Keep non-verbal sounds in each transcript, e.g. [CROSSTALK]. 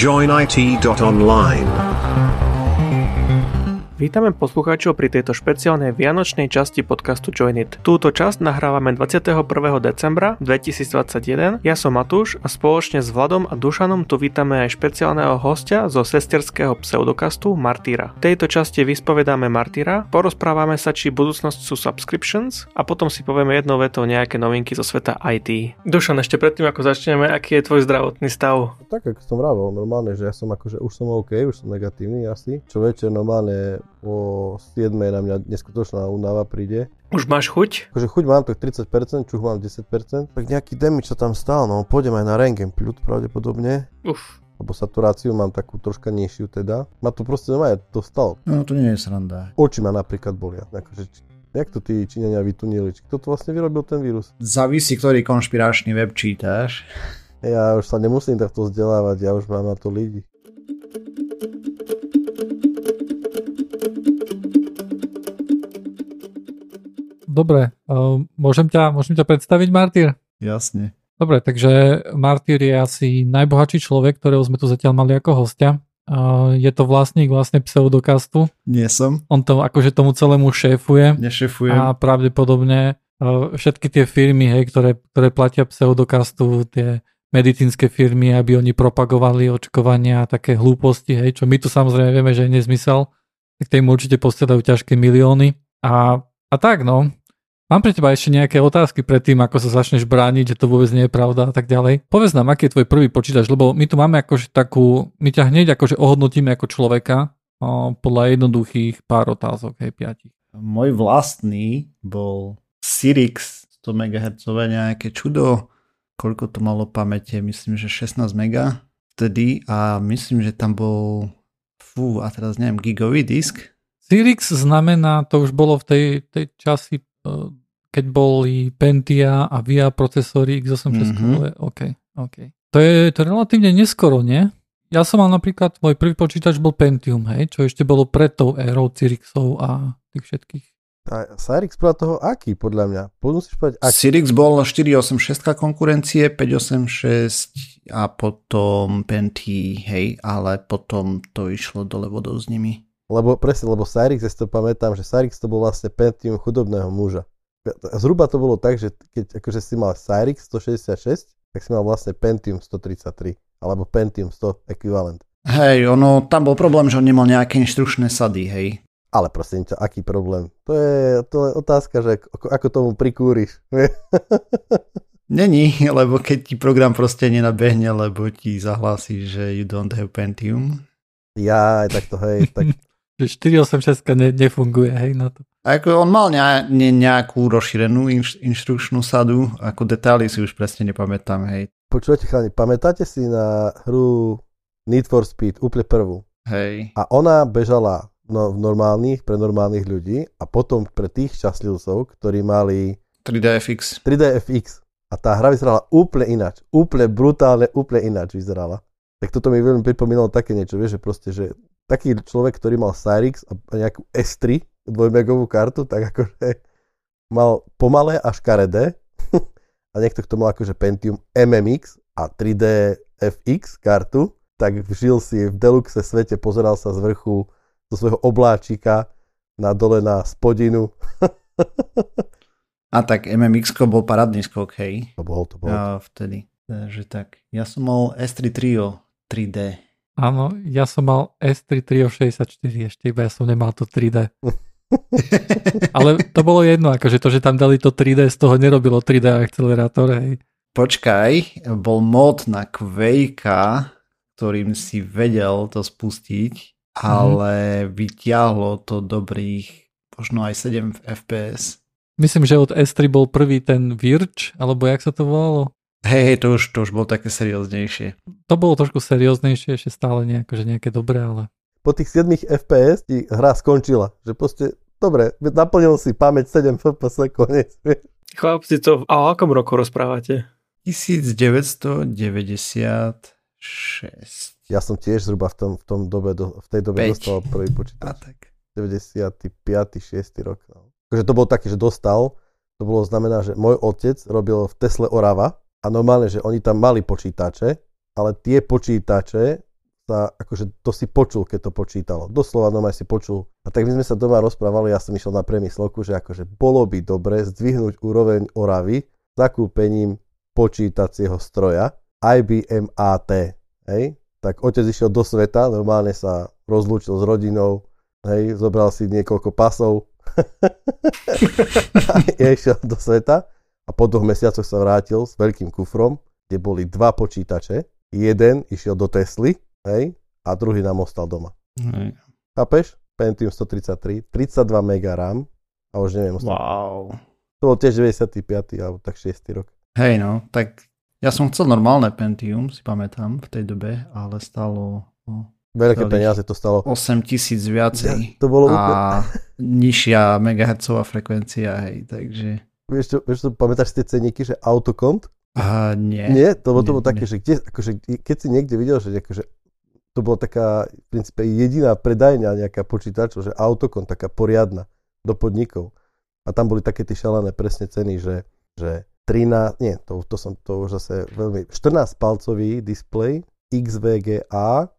joinit.online. Vítame poslucháčov pri tejto špeciálnej vianočnej časti podcastu Join It. Túto časť nahrávame 21. decembra 2021. Ja som Matúš a spoločne s Vladom a Dušanom tu vítame aj špeciálneho hostia zo sesterského pseudokastu Martýra. V tejto časti vyspovedáme Martýra, porozprávame sa, či budúcnosť sú subscriptions a potom si povieme jednou vetou nejaké novinky zo sveta IT. Dušan, ešte predtým ako začneme, aký je tvoj zdravotný stav? Tak ako som vravel, normálne, že ja som akože už som OK, už som negatívny asi. Čo večer normálne o 7 na mňa neskutočná únava príde. Už máš chuť? Akože chuť mám tak 30%, čuch mám 10%. Tak nejaký damage čo tam stál, no pôjdem aj na rengen pľut pravdepodobne. Uf. Lebo saturáciu mám takú troška nižšiu teda. Ma to proste to stalo. No to nie je sranda. Oči ma napríklad bolia. Akože, jak to tí Číňania vytunili? Kto to vlastne vyrobil ten vírus? Závisí, ktorý konšpiračný web čítaš. Ja už sa nemusím takto vzdelávať, ja už mám na to ľudí. Dobre, uh, môžem, ťa, môžem ťa predstaviť, Martyr? Jasne. Dobre, takže Martyr je asi najbohatší človek, ktorého sme tu zatiaľ mali ako hostia. Je to vlastník vlastne pseudokastu. Nie som. On to akože tomu celému šéfuje. Nešefujem. A pravdepodobne uh, všetky tie firmy, hej, ktoré, ktoré platia pseudokastu, tie medicínske firmy, aby oni propagovali očkovania a také hlúposti, hej, čo my tu samozrejme vieme, že je nezmysel, tak tým určite posielajú ťažké milióny. A, a tak, no, Mám pre teba ešte nejaké otázky pred tým, ako sa začneš brániť, že to vôbec nie je pravda a tak ďalej. Povedz nám, aký je tvoj prvý počítač, lebo my tu máme akože takú, my ťa hneď akože ohodnotíme ako človeka o, podľa jednoduchých pár otázok, hej, piatich. Môj vlastný bol Sirix 100 MHz nejaké čudo, koľko to malo pamäte, myslím, že 16 MB vtedy a myslím, že tam bol fú, a teraz neviem, gigový disk. Sirix znamená, to už bolo v tej, tej časi e, keď boli Pentia a VIA procesory x86, mm-hmm. OK, OK. To je, to relatívne neskoro, nie? Ja som mal napríklad, môj prvý počítač bol Pentium, hej, čo ešte bolo pred tou érou Cyrixov a tých všetkých. A Cyrix podľa toho aký, podľa mňa? Musíš povedať aký. Cyrix bol 486 konkurencie, 586 a potom Penti, hej, ale potom to išlo dole vodou s nimi. Lebo presne, lebo Cyrix, ja si to pamätám, že Cyrix to bol vlastne Pentium chudobného muža. Zhruba to bolo tak, že keď akože si mal Cyrix 166, tak si mal vlastne Pentium 133, alebo Pentium 100 ekvivalent. Hej, ono, tam bol problém, že on nemal nejaké inštručné sady, hej. Ale prosím ťa, aký problém? To je, to je otázka, že ako, ako tomu prikúriš. [LAUGHS] Není, lebo keď ti program proste nenabehne, lebo ti zahlási, že you don't have Pentium. Ja, tak to hej, tak... [LAUGHS] 486 ne, nefunguje, hej, na to. Ako on mal ne, ne, nejakú rozšírenú inš, inštrukčnú sadu, ako detaily si už presne nepamätám, hej. Počúvate chalani, pamätáte si na hru Need for Speed, úplne prvú? Hej. A ona bežala no, v normálnych, pre normálnych ľudí a potom pre tých šťastlivcov, ktorí mali 3DFX. 3DFX. A tá hra vyzerala úplne ináč. Úplne brutálne, úplne ináč vyzerala. Tak toto mi veľmi pripomínalo také niečo, vieš, že proste, že taký človek, ktorý mal Cyrix a nejakú S3 dvojmegovú kartu, tak akože mal pomalé a škaredé [LAUGHS] a niekto, kto mal akože Pentium MMX a 3D FX kartu, tak žil si v deluxe svete, pozeral sa z vrchu zo svojho obláčika na dole na spodinu. [LAUGHS] a tak MMX bol parádny skok, hej. To bol, to bol. Ja, vtedy. Takže tak. Ja som mal S3 Trio 3D. Áno, ja som mal S3 Trio 64 ešte, iba ja som nemal to 3D. [LAUGHS] Ale to bolo jedno, akože to, že tam dali to 3D, z toho nerobilo 3D akcelerátor, hej. Počkaj, bol mod na Quake, ktorým si vedel to spustiť, mm. ale vyťahlo to dobrých možno aj 7 FPS. Myslím, že od S3 bol prvý ten Virch, alebo jak sa to volalo? Hej, hej, to už, to už bolo také serióznejšie. To bolo trošku serióznejšie, ešte stále nejako, že nejaké dobré, ale po tých 7 FPS ti hra skončila. Že proste, dobre, naplnil si pamäť 7 FPS, koniec. Chlapci, to a o akom roku rozprávate? 1996. Ja som tiež zhruba v, tom, v, tom dobe, do, v tej dobe 5. dostal prvý počítač. A tak. 95. 6. rok. No. Takže to bolo také, že dostal, to bolo znamená, že môj otec robil v Tesle Orava a normálne, že oni tam mali počítače, ale tie počítače sa, akože to si počul, keď to počítalo. Doslova doma si počul. A tak my sme sa doma rozprávali, ja som išiel na premyslovku, že akože bolo by dobre zdvihnúť úroveň Oravy zakúpením počítacieho stroja IBM AT. Hej? Tak otec išiel do sveta, normálne sa rozlúčil s rodinou, hej, zobral si niekoľko pasov [LAUGHS] a išiel do sveta a po dvoch mesiacoch sa vrátil s veľkým kufrom, kde boli dva počítače. Jeden išiel do Tesly, hej, a druhý nám ostal doma. Hej. Chápeš? Pentium 133, 32 mega RAM a už neviem. ostalo. Wow. To bol tiež 95. alebo tak 6. rok. Hej no, tak ja som chcel normálne Pentium, si pamätám, v tej dobe, ale stalo no, Veľké peniaze to stalo. 8000 viacej. To bolo úplne... a nižšia megahertzová frekvencia, hej, takže... Vieš čo, vieš čo, pamätáš tie ceníky, že autokont? A nie. Nie, to, bolo- to bolo také, nie. že kde, akože, keď si niekde videl, že akože, to bola taká v princípe jediná predajňa nejaká počítačov, že autokon, taká poriadna do podnikov. A tam boli také tie šalené presne ceny, že, že 13, nie, to, to som to už zase veľmi, 14 palcový displej XVGA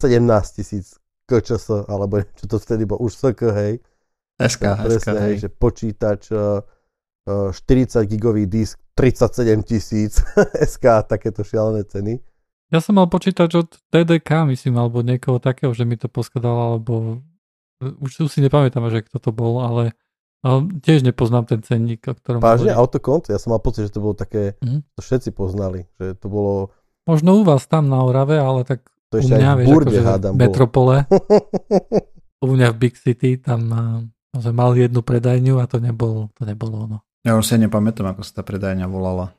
17 tisíc KČS, alebo čo to vtedy bolo, už SK, hej. SK, Tam SK, presne, hej, že počítač uh, 40 gigový disk 37 tisíc [LAUGHS] SK, takéto šialené ceny. Ja som mal počítač od TDK, myslím, alebo niekoho takého, že mi to poskladal, alebo už, už si nepamätám, že kto to bol, ale, ale tiež nepoznám ten cenník, o ktorom Vážne, autokont, ja som mal pocit, že to bolo také, Mhm. to všetci poznali, že to bolo, Možno u vás tam na Orave, ale tak to u ešte mňa, aj v vieš, Burde akože hádam metropole, [LAUGHS] u mňa v Big City, tam uh, sme mali jednu predajňu a to nebolo, to nebolo ono. Ja už si nepamätám, ako sa tá predajňa volala.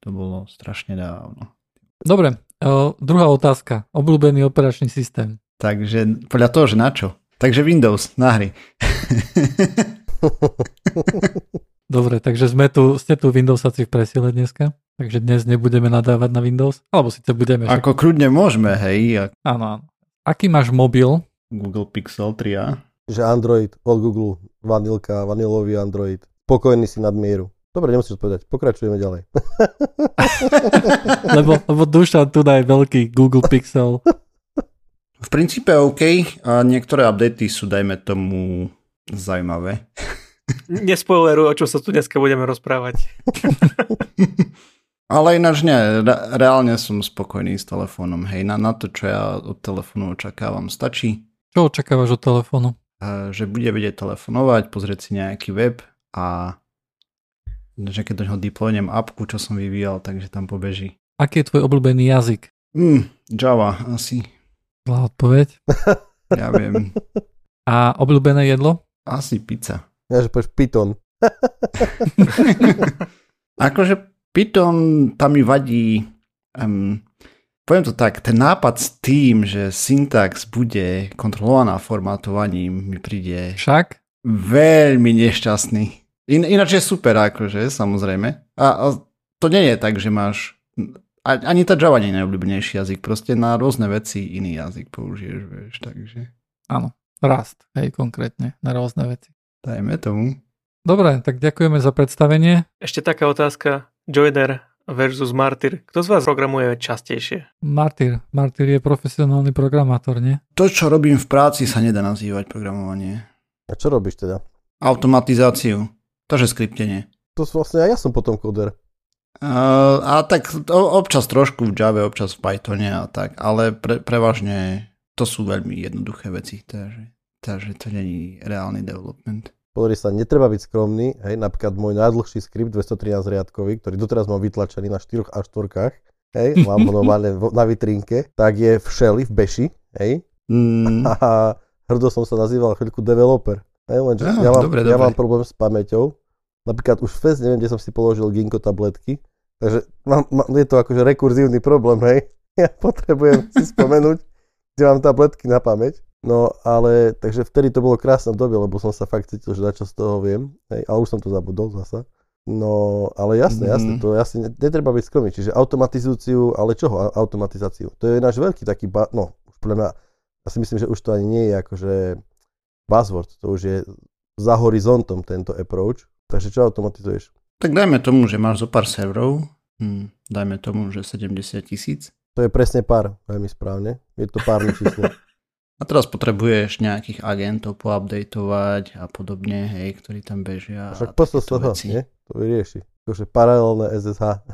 To bolo strašne dávno. Dobre, uh, druhá otázka. Obľúbený operačný systém. Takže podľa toho, že na čo? Takže Windows, na hry. [LAUGHS] Dobre, takže sme tu, ste tu Windowsáci v presile dneska, takže dnes nebudeme nadávať na Windows, alebo síce budeme. však- Ako kľudne môžeme, hej. a Áno, áno. Aký máš mobil? Google Pixel 3a. že Android od Google, vanilka, vanilový Android, spokojný si nad mieru. Dobre, nemusíš odpovedať, pokračujeme ďalej. [LAUGHS] Lebo, lebo Dušan tu daj veľký Google Pixel. V princípe OK a niektoré updaty sú, dajme tomu, zaujímavé. [LAUGHS] Nespoileruj, o čom sa tu dneska budeme rozprávať. [LAUGHS] Ale ináč nie, re- reálne som spokojný s telefónom. Hej, na, na to, čo ja od telefónu očakávam, stačí, Čo očakávaš od telefónu? eh, že bude vedieť telefonovať, pozrieť si nejaký web a že keď do neho deploynem appku, čo som vyvíjal, takže tam pobeží. Aký je tvoj obľúbený jazyk? Mm, Java asi, Zlá odpoveď. [LAUGHS] ja viem. A obľúbené jedlo? Asi pizza. Ja, že povieš Python. [LAUGHS] [LAUGHS] Akože Python tam mi vadí, um, poviem to tak, ten nápad s tým, že syntax bude kontrolovaná formatovaním, mi príde Však? veľmi nešťastný. In, ináč je super, akože, samozrejme. A, a to nie je tak, že máš... Ani tá Java nie je najobľúbenejší jazyk, proste na rôzne veci iný jazyk použiješ, vieš, takže Áno. Rast, hej, konkrétne, na rôzne veci. dajme tomu. Dobre, tak ďakujeme za predstavenie. Ešte taká otázka. Joiner versus Martyr. Kto z vás programuje častejšie? Martyr. Martyr je profesionálny programátor, nie? To, čo robím v práci, sa nedá nazývať programovanie. A čo robíš teda? Automatizáciu, takže skriptenie. To vlastne, aj ja som potom koder. Uh, a tak občas trošku v Java, občas v Pythone a tak, ale pre, prevažne to sú veľmi jednoduché veci, takže, takže to není reálny development. Pozri sa, netreba byť skromný, hej, napríklad môj najdlhší skript 213 riadkový, ktorý doteraz mám vytlačený na 4 a 4, hej, mám ho normálne na vitrínke, tak je v Shelly, v Beši, hej, Mm, a [LAUGHS] hrdo som sa nazýval chvíľku developer. Hej, lenže Á, ja, mám, dobre, ja dobre. mám problém s pamäťou. Napríklad už fest neviem, kde som si položil ginkgo tabletky. Takže mám, mám, je to akože rekurzívny problém, hej. [LAUGHS] Ja potrebujem si spomenúť, kde mám tabletky na pamäť. No ale, takže vtedy to bolo krásne dobe, lebo som sa fakt cítil, že čo z toho viem. Hej, ale už som to zabudol zasa. No, ale jasné, Mhm. jasné, to jasne ne- netreba byť skromný. Čiže automatizúciu, ale čoho automatizáciu? To je náš veľký taký, ba- no, už podľa mňa, ja si myslím, že už to ani nie je akože buzzword, to už je za horizontom tento approach. Takže čo automatizuješ? tak dajme tomu, že máš zo pár serverov, hm, dajme tomu, že 70 tisíc To je presne pár, veľmi správne. Je to párne číslo. [LAUGHS] A teraz potrebuješ nejakých agentov poupdateovať a podobne, hej, ktorí tam bežia. Však PSSH, nie? To vyrieši. Akože paralelné SSH.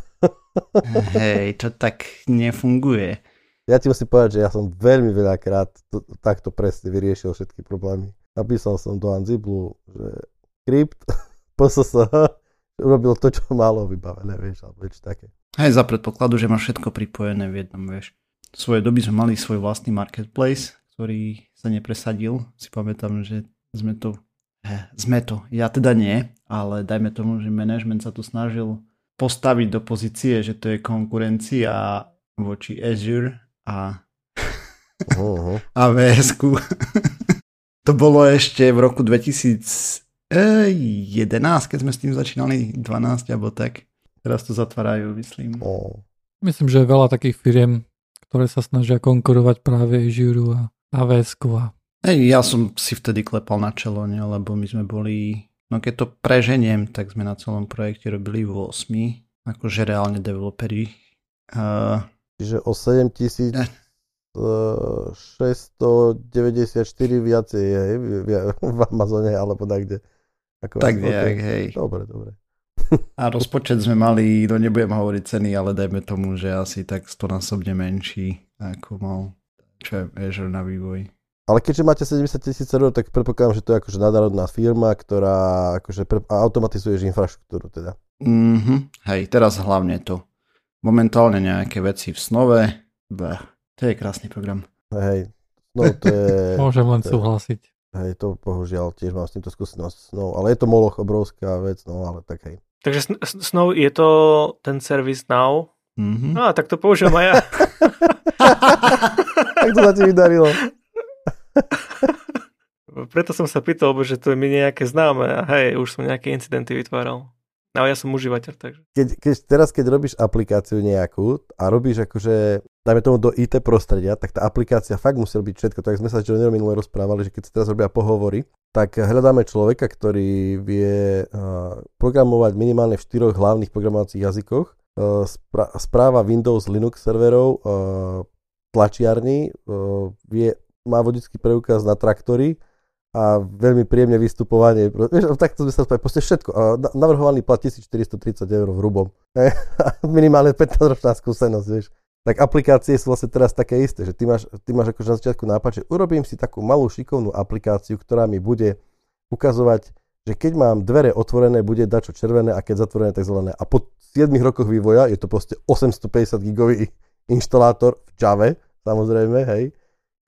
[LAUGHS] Hej, to tak nefunguje. Ja ti musím povedať, že ja som veľmi veľakrát to, takto presne vyriešil všetky problémy. Napísal som do Anziblu, že script [LAUGHS] PSSH robil to, čo malo vybavené, vieš, alebo niečo také. Aj za predpokladu, že máš všetko pripojené v jednom, vieš. V svojej doby sme mali svoj vlastný marketplace, ktorý sa nepresadil. Si pamätám, že sme to, eh, sme to, ja teda nie, ale dajme tomu, že management sa tu snažil postaviť do pozície, že to je konkurencia voči Azure a Uh-huh. avs [LAUGHS] To bolo ešte v roku 2011, keď sme s tým začínali, 12 alebo tak. Teraz to zatvárajú, myslím. Oh. Myslím, že je veľa takých firiem, ktoré sa snažia konkurovať práve Azure a avs a Hej, ja som si vtedy klepal na čelo, ne, lebo my sme boli, no keď to preženiem, tak sme na celom projekte robili v 8, akože reálne developeri. Uh, Čiže o 7000 Eh. 694 viacej je hej, v- Amazone alebo kde. Ako, tak nejak, hej. Dobre, dobre. A rozpočet sme mali, no nebudem hovoriť ceny, ale dajme tomu, že asi tak 100 násobne menší, ako mal čo je Azure na vývoj. Ale keďže máte 70 tisíc serverov, tak predpokladám, že to je akože nadnárodná firma, ktorá akože pre, automatizuješ infraštruktúru teda. Mhm, hej, teraz hlavne to. Momentálne nejaké veci v snove, bleh, to je krásny program. Hej, no to je, [LAUGHS] môžem len to je- súhlasiť. hej, to bohužiaľ tiež mám s týmto skúsenosť. No, ale je to moloch obrovská vec, no ale tak hej. Takže Snow je to ten servis Now. Mhm. No, tak to použijem aj ja. [LAUGHS] Tak to sa ti vydarilo. Preto som sa pýtal, že to je mi nejaké známe a hej, už som nejaké incidenty vytváral. Ale ja som užívateľ, takže. Keď, keď, teraz, keď robíš aplikáciu nejakú a robíš akože, dajme tomu do IT prostredia, tak tá aplikácia fakt musí robiť všetko. Tak sme sa s Johnnyom minule rozprávali, že keď sa teraz robia pohovory, tak hľadáme človeka, ktorý vie uh, programovať minimálne v štyroch hlavných programovacích jazykoch. Uh, spra- správa Windows, Linux serverov, uh, tlačiarní, uh, vie, má vodický preukaz na traktory, a veľmi príjemne vystupovanie. Vieš, takto sme sa spali, proste všetko. Navrhovaný plat 1430 eur v hrubom. [LAUGHS] Minimálne 15-ročná skúsenosť, vieš. Tak aplikácie sú vlastne teraz také isté, že ty máš, ty máš akože na začiatku nápad, že urobím si takú malú šikovnú aplikáciu, ktorá mi bude ukazovať, že keď mám dvere otvorené, bude dačo červené a keď zatvorené, tak zelené. A po 7 rokoch vývoja je to proste 850 gigový inštalátor v Java, samozrejme, hej,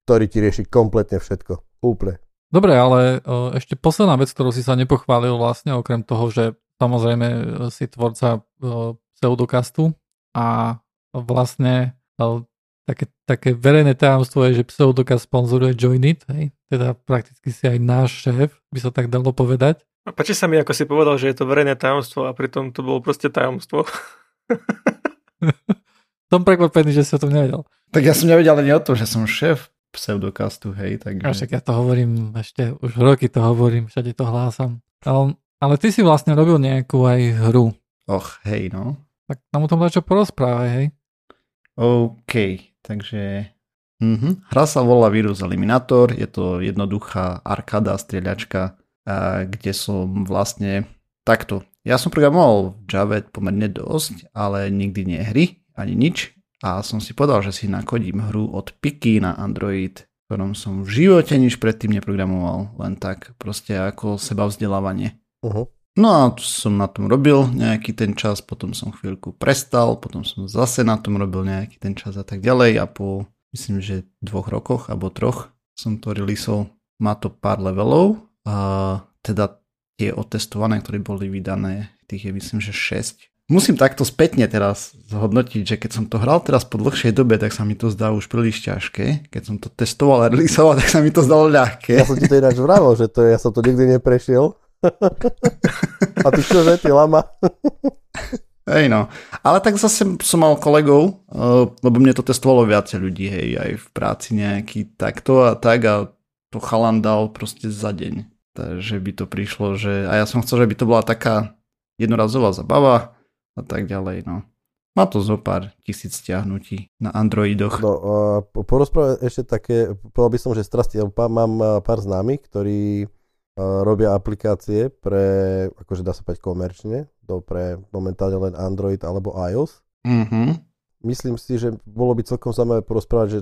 ktorý ti rieši kompletne všetko. Úplne. Dobre, ale o, ešte posledná vec, ktorú si sa nepochválil vlastne, okrem toho, že samozrejme e, si tvorca o, pseudokastu a vlastne také, také verejné tajomstvo je, že pseudokast sponzoruje Joinit, hej? teda prakticky si aj náš šéf, by sa tak dalo povedať. A páči sa mi, ako si povedal, že je to verejné tajomstvo a pritom to bolo proste tajomstvo. [LAUGHS] Som prekvapený, že si o tom nevedel. Tak ja som nevedel ani o tom, že som šéf pseudokastu, hej, A takže... však ja to hovorím, ešte už roky to hovorím, všade to hlásam. Ale, ale ty si vlastne robil nejakú aj hru. Och, hej, no. Tak nám o tom dačo porozprávaj, hej. OK, takže... Mhm. Hra sa volá Virus Eliminator, je to jednoduchá arkáda, strieľačka, a kde som vlastne takto. Ja som programoval v Java pomerne dosť, ale nikdy nie hry, ani nič. A som si povedal, že si nakodím hru od Piki na Android, ktorom som v živote nič predtým neprogramoval, len tak proste ako seba vzdelávanie. Uh-huh. No a som na tom robil nejaký ten čas, potom som chvíľku prestal, potom som zase na tom robil nejaký ten čas a tak ďalej a po myslím, že dvoch rokoch alebo troch som to releaseol. Má to pár levelov, a teda tie otestované, ktoré boli vydané, tých je myslím, že 6. Musím takto spätne teraz zhodnotiť, že keď som to hral teraz po dlhšej dobe, tak sa mi to zdá už príliš ťažké. Keď som to testoval a releaseoval, [LAUGHS] tak sa mi to zdalo ľahké. Ja som ti to ináč vravel, že to je, ja som to nikdy neprešiel. [LAUGHS] A ty čože, ty lama? Hej no, ale tak zase som mal kolegov, uh, lebo mne to testovalo viacej ľudí, hej, aj v práci nejaký takto a tak a to chalan dal proste za deň. Takže by to prišlo, že a ja som chcel, že by to bola taká jednorazová zabava a tak ďalej, no. Má to zo pár tisíc stiahnutí na Androidoch. No, uh, porozprávať ešte také, povedal by som, že strasti, mám pár známych, ktorí uh, robia aplikácie pre, akože dá sa povedať komerčne, to pre momentálne len Android alebo iOS. Mm-hmm. Myslím si, že bolo by celkom zaujímavé porozprávať, že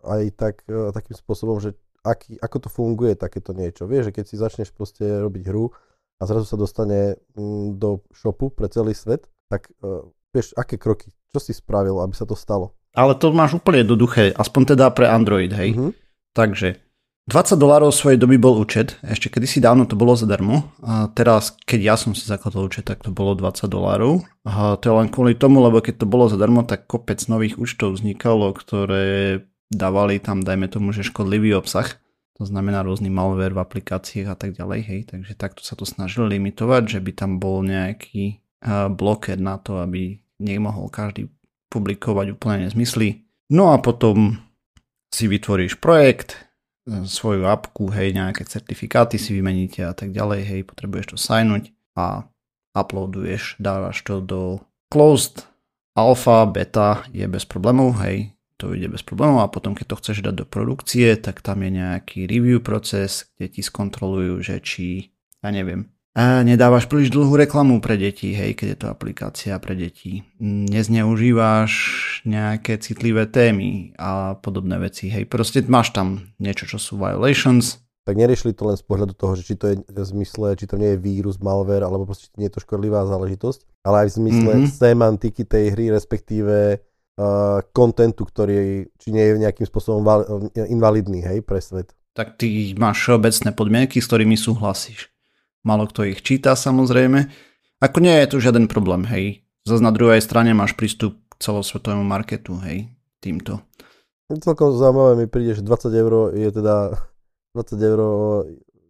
aj tak, uh, takým spôsobom, že aký, ako to funguje takéto niečo. Vieš, že keď si začneš proste robiť hru a zrazu sa dostane mm, do shopu pre celý svet, tak uh, vieš, aké kroky, čo si spravil, aby sa to stalo? Ale to máš úplne jednoduché, aspoň teda pre Android, hej. Mhm. Takže 20 dolárov svojej doby bol účet, ešte kedysi dávno to bolo zadarmo, a teraz keď ja som si zakladal účet, tak to bolo 20 dolárov. A to je len kvôli tomu, lebo keď to bolo zadarmo, tak kopec nových účtov vznikalo, ktoré dávali tam, dajme tomu, že škodlivý obsah. To znamená rôzny malware v aplikáciách a tak ďalej, hej. Takže takto sa to snažili limitovať, že by tam bol nejaký bloker na to, aby nemohol každý publikovať úplne nezmysly. No a potom si vytvoríš projekt, svoju apku, hej, nejaké certifikáty si vymeníte a tak ďalej, hej, potrebuješ to signuť a uploaduješ, dávaš to do closed, alfa, beta je bez problémov, hej, to ide bez problémov a potom keď to chceš dať do produkcie, tak tam je nejaký review proces, kde ti skontrolujú, že či, ja neviem, a nedávaš príliš dlhú reklamu pre deti, hej, keď je to aplikácia pre deti. Nezneužíváš nejaké citlivé témy a podobné veci, hej. Proste máš tam niečo, čo sú violations. Tak neriešili to len z pohľadu toho, že či to je v zmysle, či to nie je vírus, malware, alebo proste nie je to škodlivá záležitosť, ale aj v zmysle mm-hmm. semantiky tej hry, respektíve kontentu, uh, ktorý či nie je nejakým spôsobom val, invalidný, hej, pre svet. Tak ty máš všeobecné podmienky, s ktorými súhlasíš. Málo kto ich číta samozrejme. Ako nie je tu žiaden problém, hej. Zas na druhej strane máš prístup k celosvetovému marketu, hej, týmto. Celkom zaujímavé mi príde, že 20 eur je teda 20 eur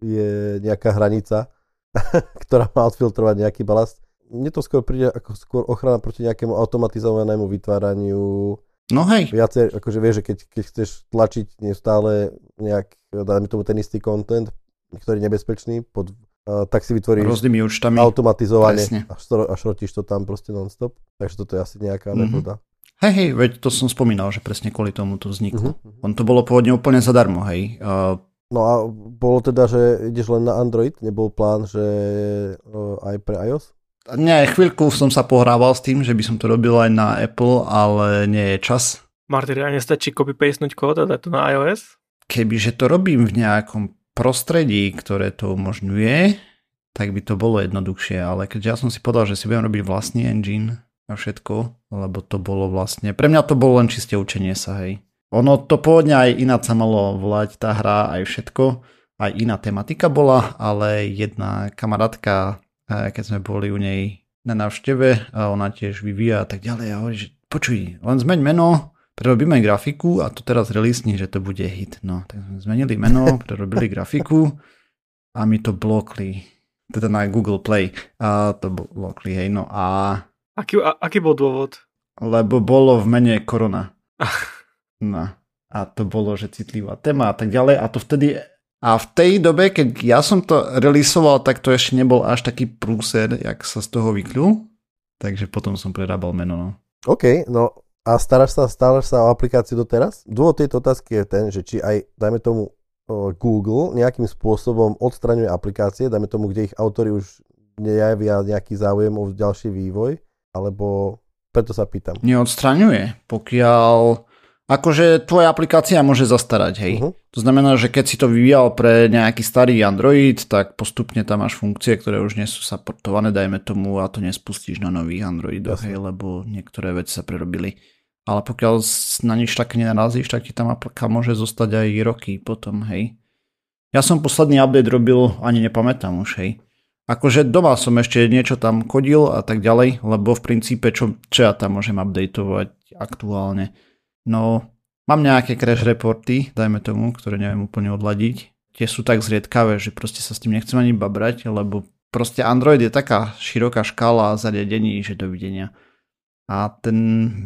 je nejaká hranica, [LAUGHS] ktorá má odfiltrovať nejaký balast. Mne to skôr príde ako skôr ochrana proti nejakému automatizovanému vytváraniu No hej. Viacej, akože vieš, že keď, keď chceš tlačiť neustále nejak, dajme tomu ten istý content, ktorý je nebezpečný pod tak si vytvoríš rôznymi účtami. automatizovanie a, a šrotíš to tam proste non-stop. Takže toto je asi nejaká mm-hmm. metóda. Hej, hej, veď to som spomínal, že presne kvôli tomu to vzniklo. Uh-huh. On to bolo pôvodne úplne zadarmo, hej. Uh, no a bolo teda, že ideš len na Android? Nebol plán, že uh, aj pre iOS? Nie, chvíľku som sa pohrával s tým, že by som to robil aj na Apple, ale nie je čas. Martin, a nestačí copy-pastenúť kód a dať to na iOS? Kebyže to robím v nejakom prostredí, ktoré to umožňuje, tak by to bolo jednoduchšie, ale keďže ja som si povedal, že si budem robiť vlastný engine a všetko, lebo to bolo vlastne, pre mňa to bolo len čiste učenie sa, hej. Ono to pôvodne aj ináč sa malo volať tá hra, aj všetko, aj iná tematika bola, ale jedna kamarátka, eh, keď sme boli u nej na návšteve a ona tiež vyvíja a tak ďalej a hovorí, že počuj, len zmeň meno, prerobíme grafiku a to teraz release že to bude hit. No, tak sme zmenili meno, [LAUGHS] prerobili grafiku a mi to blokli. Teda na Google Play. A to blokli, hej, no a... Aký, a, aký bol dôvod? Lebo bolo v mene korona. [LAUGHS] no. A to bolo, že citlivá téma a tak ďalej. A to vtedy... A v tej dobe, keď ja som to releasoval, tak to ešte nebol až taký prúser, jak sa z toho vykľú. Takže potom som prerábal meno, no. OK, no a staráš sa, staráš sa o aplikáciu doteraz? Dôvod tejto otázky je ten, že či aj, dajme tomu, Google nejakým spôsobom odstraňuje aplikácie, dajme tomu, kde ich autory už nejavia nejaký záujem o ďalší vývoj, alebo preto sa pýtam. Neodstraňuje, pokiaľ akože tvoja aplikácia môže zastarať, hej. Uh-huh. To znamená, že keď si to vyvíjal pre nejaký starý Android, tak postupne tam máš funkcie, ktoré už nie sú supportované, dajme tomu, a to nespustíš na nových Androidoch, hej, lebo niektoré veci sa prerobili ale pokiaľ na nič tak nenarazíš, tak ti tam aplika môže zostať aj roky potom, hej. Ja som posledný update robil, ani nepamätám už, hej. Akože doma som ešte niečo tam kodil a tak ďalej, lebo v princípe čo, čo ja tam môžem updateovať aktuálne. No, mám nejaké crash reporty, dajme tomu, ktoré neviem úplne odladiť. Tie sú tak zriedkavé, že proste sa s tým nechcem ani babrať, lebo proste Android je taká široká škála zariadení, že dovidenia a ten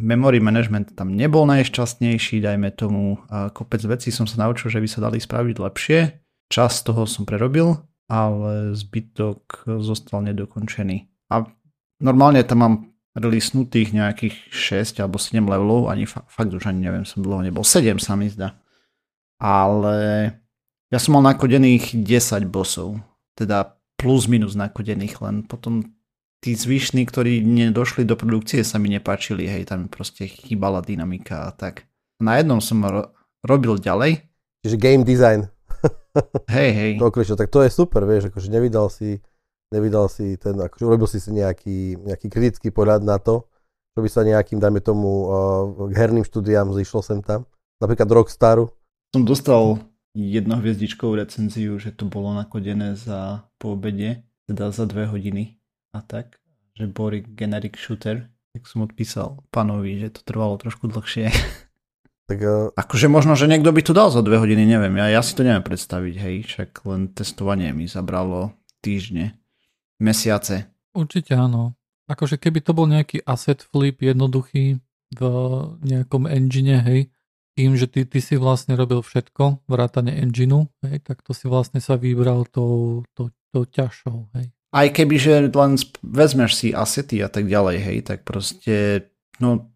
memory management tam nebol najšťastnejší, dajme tomu. Kopec vecí som sa naučil, že by sa dali spraviť lepšie. Čas toho som prerobil, ale zbytok zostal nedokončený. A normálne tam mám releasnutých nejakých 6 alebo 7 levelov, ani fa- fakt už ani neviem, som dlho nebol. 7 sa mi zdá. Ale ja som mal nakodených 10 bossov. Teda plus minus nakodených, len potom tí zvyšní, ktorí nedošli do produkcie, sa mi nepáčili, hej, tam proste chýbala dynamika a tak. Na jednom som ro- robil ďalej. Čiže game design. [LAUGHS] hej, hej. To okličo, tak to je super, vieš, akože nevydal si, nevydal si ten, akože urobil si si nejaký, nejaký kritický pohľad na to, čo by sa nejakým, dajme tomu, uh, herným štúdiám zišlo sem tam. Napríklad Rockstaru. Som dostal jednohviezdičkovú recenziu, že to bolo nakodené za po obede, teda za dve hodiny a tak, že boli generic shooter, tak som odpísal pánovi, že to trvalo trošku dlhšie. [LAUGHS] Tak, uh, akože možno, že niekto by to dal za dve hodiny, neviem, ja, ja si to neviem predstaviť, hej, však len testovanie mi zabralo týždne, mesiace. Určite áno. Akože keby to bol nejaký asset flip jednoduchý v nejakom engine, hej, tým, že ty, ty si vlastne robil všetko, vrátane engineu, hej, tak to si vlastne sa vybral tou, tou, tou ťažšou, hej aj keby, že len vezmeš si asety a tak ďalej, hej, tak proste, no,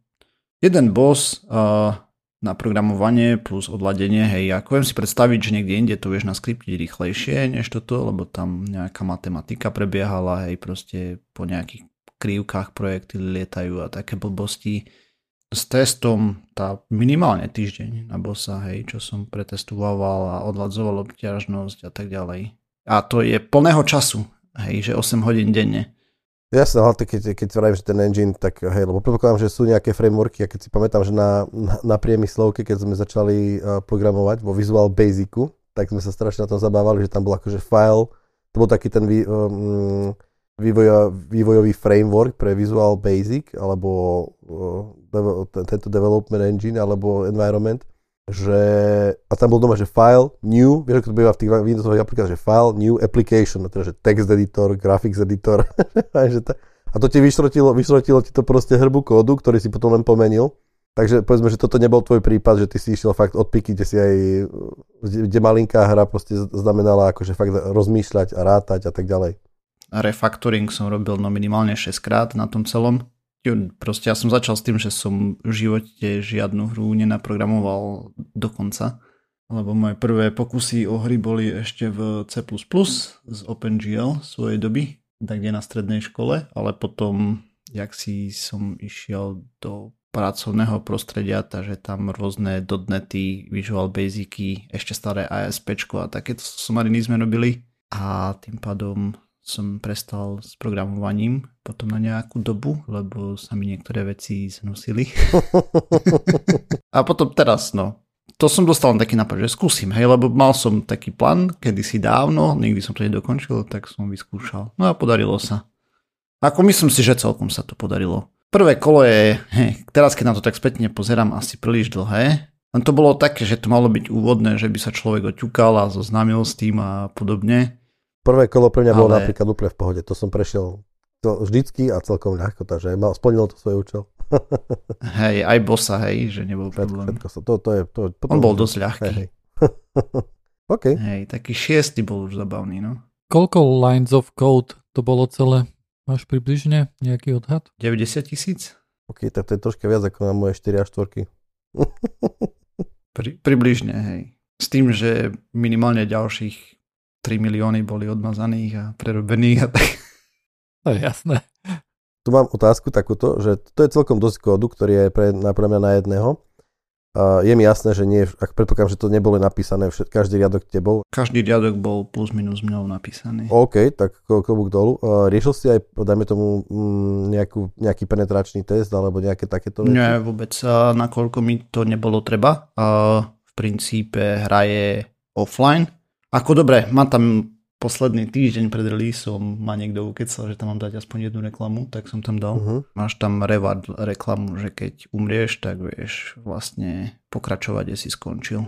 jeden boss uh, na programovanie plus odladenie, hej, ako viem si predstaviť, že niekde inde to vieš naskriptiť rýchlejšie než toto, lebo tam nejaká matematika prebiehala, hej, proste po nejakých krivkách projekty lietajú a také blbosti. S testom tá minimálne týždeň na bossa, hej, čo som pretestoval a odladzoval obťažnosť a tak ďalej. A to je plného času, hej, že 8 hodín denne. Jasné, ale keď, keď vravím, že ten engine, tak hej, lebo predpokladám, že sú nejaké frameworky a keď si pamätám, že na, na, na priemyslovke, keď sme začali uh, programovať vo Visual Basicu, tak sme sa strašne na tom zabávali, že tam bol akože file, to bol taký ten vý, um, vývoj, vývojový framework pre Visual Basic, alebo uh, tento development engine, alebo environment, že, a tam bol doma, že file, new, vieš, ako to býva v tých Windowsových aplikáciách, že file, new application, teda, že text editor, graphics editor, [LAUGHS] a, to ti vyšrotilo, vyšrotilo ti to proste hrbu kódu, ktorý si potom len pomenil. Takže povedzme, že toto nebol tvoj prípad, že ty si išiel fakt od piky, kde si aj, kde malinká hra proste znamenala akože fakt rozmýšľať a rátať a tak ďalej. Refactoring som robil no minimálne 6 krát na tom celom proste ja som začal s tým, že som v živote žiadnu hru nenaprogramoval do konca, lebo moje prvé pokusy o hry boli ešte v C++ z OpenGL svojej doby, tak kde na strednej škole, ale potom, jak si som išiel do pracovného prostredia, takže tam rôzne dotnety, Visual Basicy, ešte staré ASP a takéto somariny sme robili. A tým pádom som prestal s programovaním potom na nejakú dobu, lebo sa mi niektoré veci znosili. [LAUGHS] a potom teraz, no, to som dostal len taký nápad, že skúsim, hej, lebo mal som taký plán kedysi dávno, nikdy som to nedokončil, tak som vyskúšal. No a podarilo sa. Ako myslím si, že celkom sa to podarilo. Prvé kolo je, hej, teraz keď na to tak spätne pozerám, asi príliš dlhé, len to bolo také, že to malo byť úvodné, že by sa človek oťukal a zoznámil s tým a podobne. Prvé kolo pre mňa ale... bolo napríklad úplne v pohode. To som prešiel to vždycky a celkom ľahko, takže mal, splnilo to svoj účel. [LAUGHS] hej, aj bossa, hej, že nebol problém. Všetko, to, to je, to, potom, On bol dosť ľahký. Hej, hej. [LAUGHS] OK. Hej, taký šiestý bol už zabavný, no. Koľko lines of code to bolo celé? Máš približne nejaký odhad? 90 tisíc? OK, tak to je troška viac ako na moje 4 a 4. [LAUGHS] Pri, približne, hej. S tým, že minimálne ďalších 3 milióny boli odmazaných a prerobených a tak. To je jasné. Tu mám otázku takúto, že to je celkom dosť kódu, ktorý je pre, pre mňa na jedného. Uh, je mi jasné, že nie, ak predpokladám, že to nebolo napísané všet, každý riadok tebou. Každý riadok bol plus minus mňou napísaný. OK, tak klobúk dolu. Uh, riešil si aj, dajme tomu, mm, nejakú, nejaký penetračný test alebo nejaké takéto veci? Nie, vôbec. Uh, nakoľko mi to nebolo treba. Uh, v princípe hraje offline, ako dobre, mám tam posledný týždeň pred releaseom ma niekto ukecal, že tam mám dať aspoň jednu reklamu, tak som tam dal. Uh-huh. Máš tam reward reklamu, že keď umrieš, tak vieš vlastne pokračovať, kde si skončil.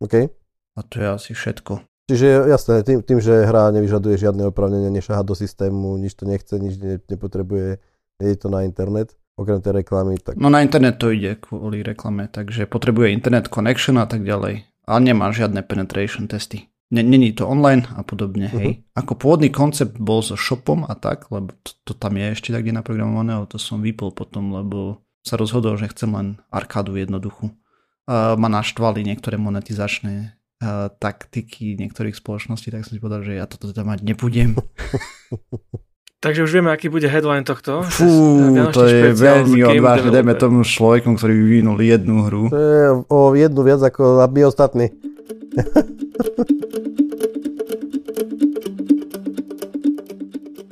OK. A to je asi všetko. Čiže jasné, tým, tým, že hra nevyžaduje žiadne opravnenie, nešaha do systému, nič to nechce, nič ne, nepotrebuje, je to na internet, okrem tej reklamy. Tak... No na internet to ide kvôli reklame, takže potrebuje internet connection a tak ďalej. Ale nemá žiadne penetration testy. Není to online a podobne, hej. Uh-huh. Ako pôvodný koncept bol so shopom a tak, lebo to, to tam je ešte tak naprogramované, ale to som vypol potom, lebo sa rozhodol, že chcem len arkádu jednoduchú. Uh, ma naštvali niektoré monetizačné uh, taktiky niektorých spoločností, tak som si povedal, že ja toto teda mať nebudem. [LAUGHS] Takže už vieme, aký bude headline tohto. Fú, to je veľmi odvážne, dajme tomu človekom, ktorý vyvinul jednu hru. To je o jednu viac ako my ostatní. [LAUGHS]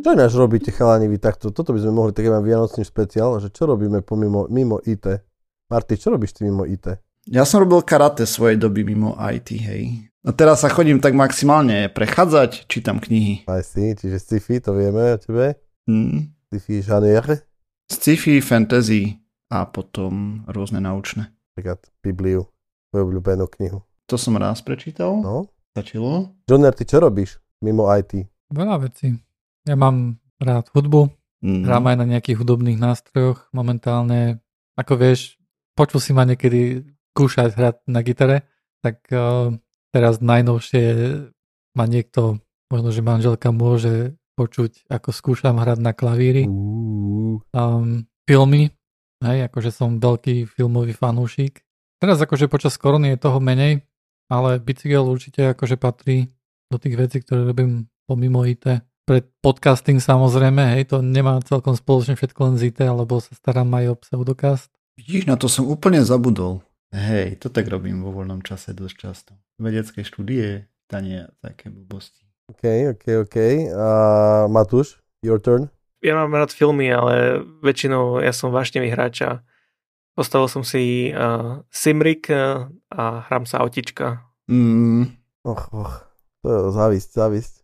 Čo ináč robíte, chalani, vy takto? Toto by sme mohli taký mať vianočný špeciál, že čo robíme pomimo, mimo IT? Marty, čo robíš ty mimo IT? Ja som robil karate svojej doby mimo IT, hej. A teraz sa chodím tak maximálne prechádzať, čítam knihy. Aj si, čiže sci-fi, to vieme o tebe? Hmm. Sci-fi žanier? Sci-fi, fantasy a potom rôzne naučné. Napríklad Bibliu, tvoju obľúbenú knihu. To som raz prečítal. No. Stačilo. Johnner, ty čo robíš mimo IT? Veľa vecí. Ja mám rád hudbu, Mm. hrám aj na nejakých hudobných nástrojoch momentálne. Ako vieš, počul si ma niekedy skúšať hrať na gitare, tak uh, teraz najnovšie ma niekto, možno, že manželka môže počuť, ako skúšam hrať na klavíri. Um, filmy, hej, akože som veľký filmový fanúšik. Teraz akože počas korony je toho menej, ale bicykel určite akože patrí do tých vecí, ktoré robím pomimo IT. Pre podcasting samozrejme, hej, to nemá celkom spoločne všetko len z IT, alebo sa starám aj o pseudokast. Vidíš, na to som úplne zabudol. Hej, to tak robím vo voľnom čase dosť často. Vedecké štúdie, tanie a také blbosti. OK, OK, OK. A Matúš, your turn. Ja mám rád filmy, ale väčšinou ja som vášnevý hráč a postavil som si uh, Simrik uh, a hrám sa autička. Mm, Och, och. To je závisť, závisť.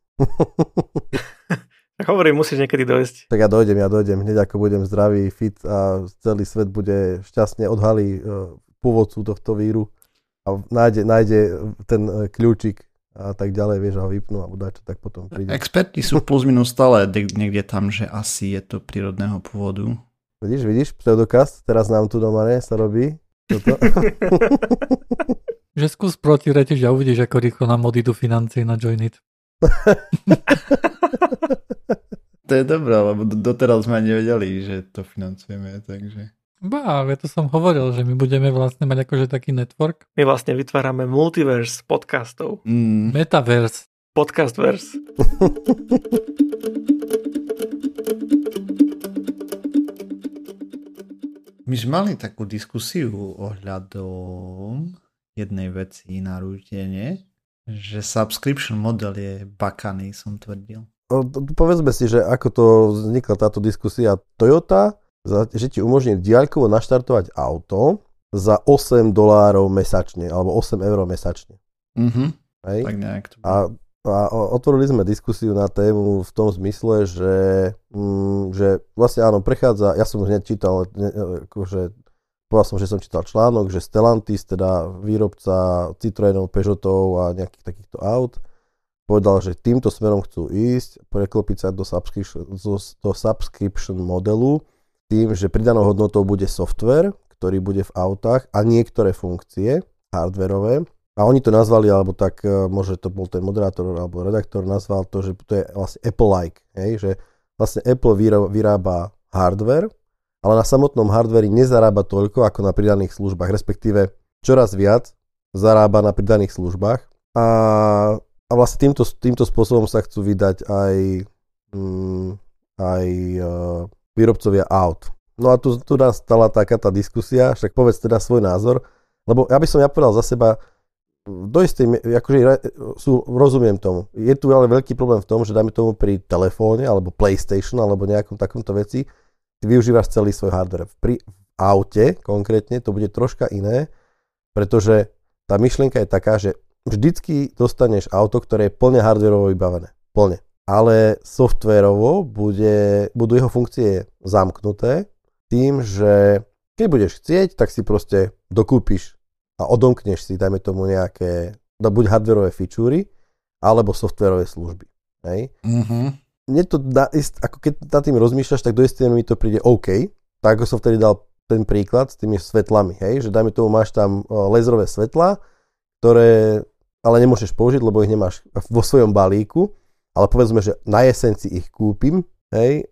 Tak hovorím, musíš niekedy dojsť. tak ja dojdem, ja dojdem. Hneď ako budem zdravý, fit a celý svet bude šťastne odhalí uh, pôvodcu tohto víru a nájde, nájde ten uh, kľúčik a tak ďalej, vieš, a ho vypnú a čo tak potom príde. experti sú plus minus stále de- niekde tam, že asi je to prírodného pôvodu. Vidíš, vidíš, pseudokast, teraz nám tu doma ne, sa robí. Toto. [LAUGHS] Že skús protirečiť a uvidíš, ako rýchlo nám odídu financie na Joinit. To je dobré, lebo do- doteraz sme nevedeli, že to financujeme, takže... Bá, ja to som hovoril, že my budeme vlastne mať akože taký network. My vlastne vytvárame multiverse podcastov. Mm. Metaverse. Podcastverse. My sme mali takú diskusiu ohľadom jednej veci na rútene, že subscription model je bakaný, som tvrdil. O, to- to Povedzme si, že ako to vznikla táto diskusia. Toyota, že ti umožní diaľkovo naštartovať auto za 8 dolárov mesačne, alebo 8 eur mesačne. Mhm, Hej? tak nejak to A, a otvorili sme diskusiu na tému v tom zmysle, že, mm, že vlastne áno, prechádza, ja som hneď čítal, ne, akože, povedal som, že som čítal článok, že Stellantis, teda výrobca Citroenov, Peugeotov a nejakých takýchto aut, povedal, že týmto smerom chcú ísť, preklopiť sa do subscription, do, subscription modelu, tým, že pridanou hodnotou bude software, ktorý bude v autách a niektoré funkcie hardwareové, a oni to nazvali, alebo tak, e, možno to bol ten moderátor alebo redaktor, nazval to, že to je vlastne Apple-like, hej? že vlastne Apple vyrába hardware, ale na samotnom hardveri nezarába toľko ako na pridaných službách, respektíve čoraz viac zarába na pridaných službách. A, a vlastne týmto, týmto spôsobom sa chcú vydať aj, mm, aj uh, výrobcovia aut. No a tu, tu nás stala taká tá diskusia, však povedz teda svoj názor, lebo ja by som ja povedal za seba, do istej, akože sú, rozumiem tomu. Je tu ale veľký problém v tom, že dáme tomu pri telefóne alebo PlayStation alebo nejakom takomto veci, ty využívaš celý svoj hardware. Pri aute konkrétne to bude troška iné, pretože tá myšlienka je taká, že vždycky dostaneš auto, ktoré je plne hardwareovo vybavené. Plne. Ale softwarovo bude, budú jeho funkcie zamknuté tým, že keď budeš chcieť, tak si proste dokúpiš a odomkneš si, dajme tomu nejaké, buď hardwareové featurey, alebo softwareové služby. Hej? Mhm. Mne to dá, ako keď nad tým rozmýšľaš, tak do istej mi to príde OK, tak ako som vtedy dal ten príklad s tými svetlami, hej, že dajme tomu máš tam o, laserové svetla, ktoré ale nemôžeš použiť, lebo ich nemáš vo svojom balíku, ale povedzme, že na jeseň si ich kúpim, hej,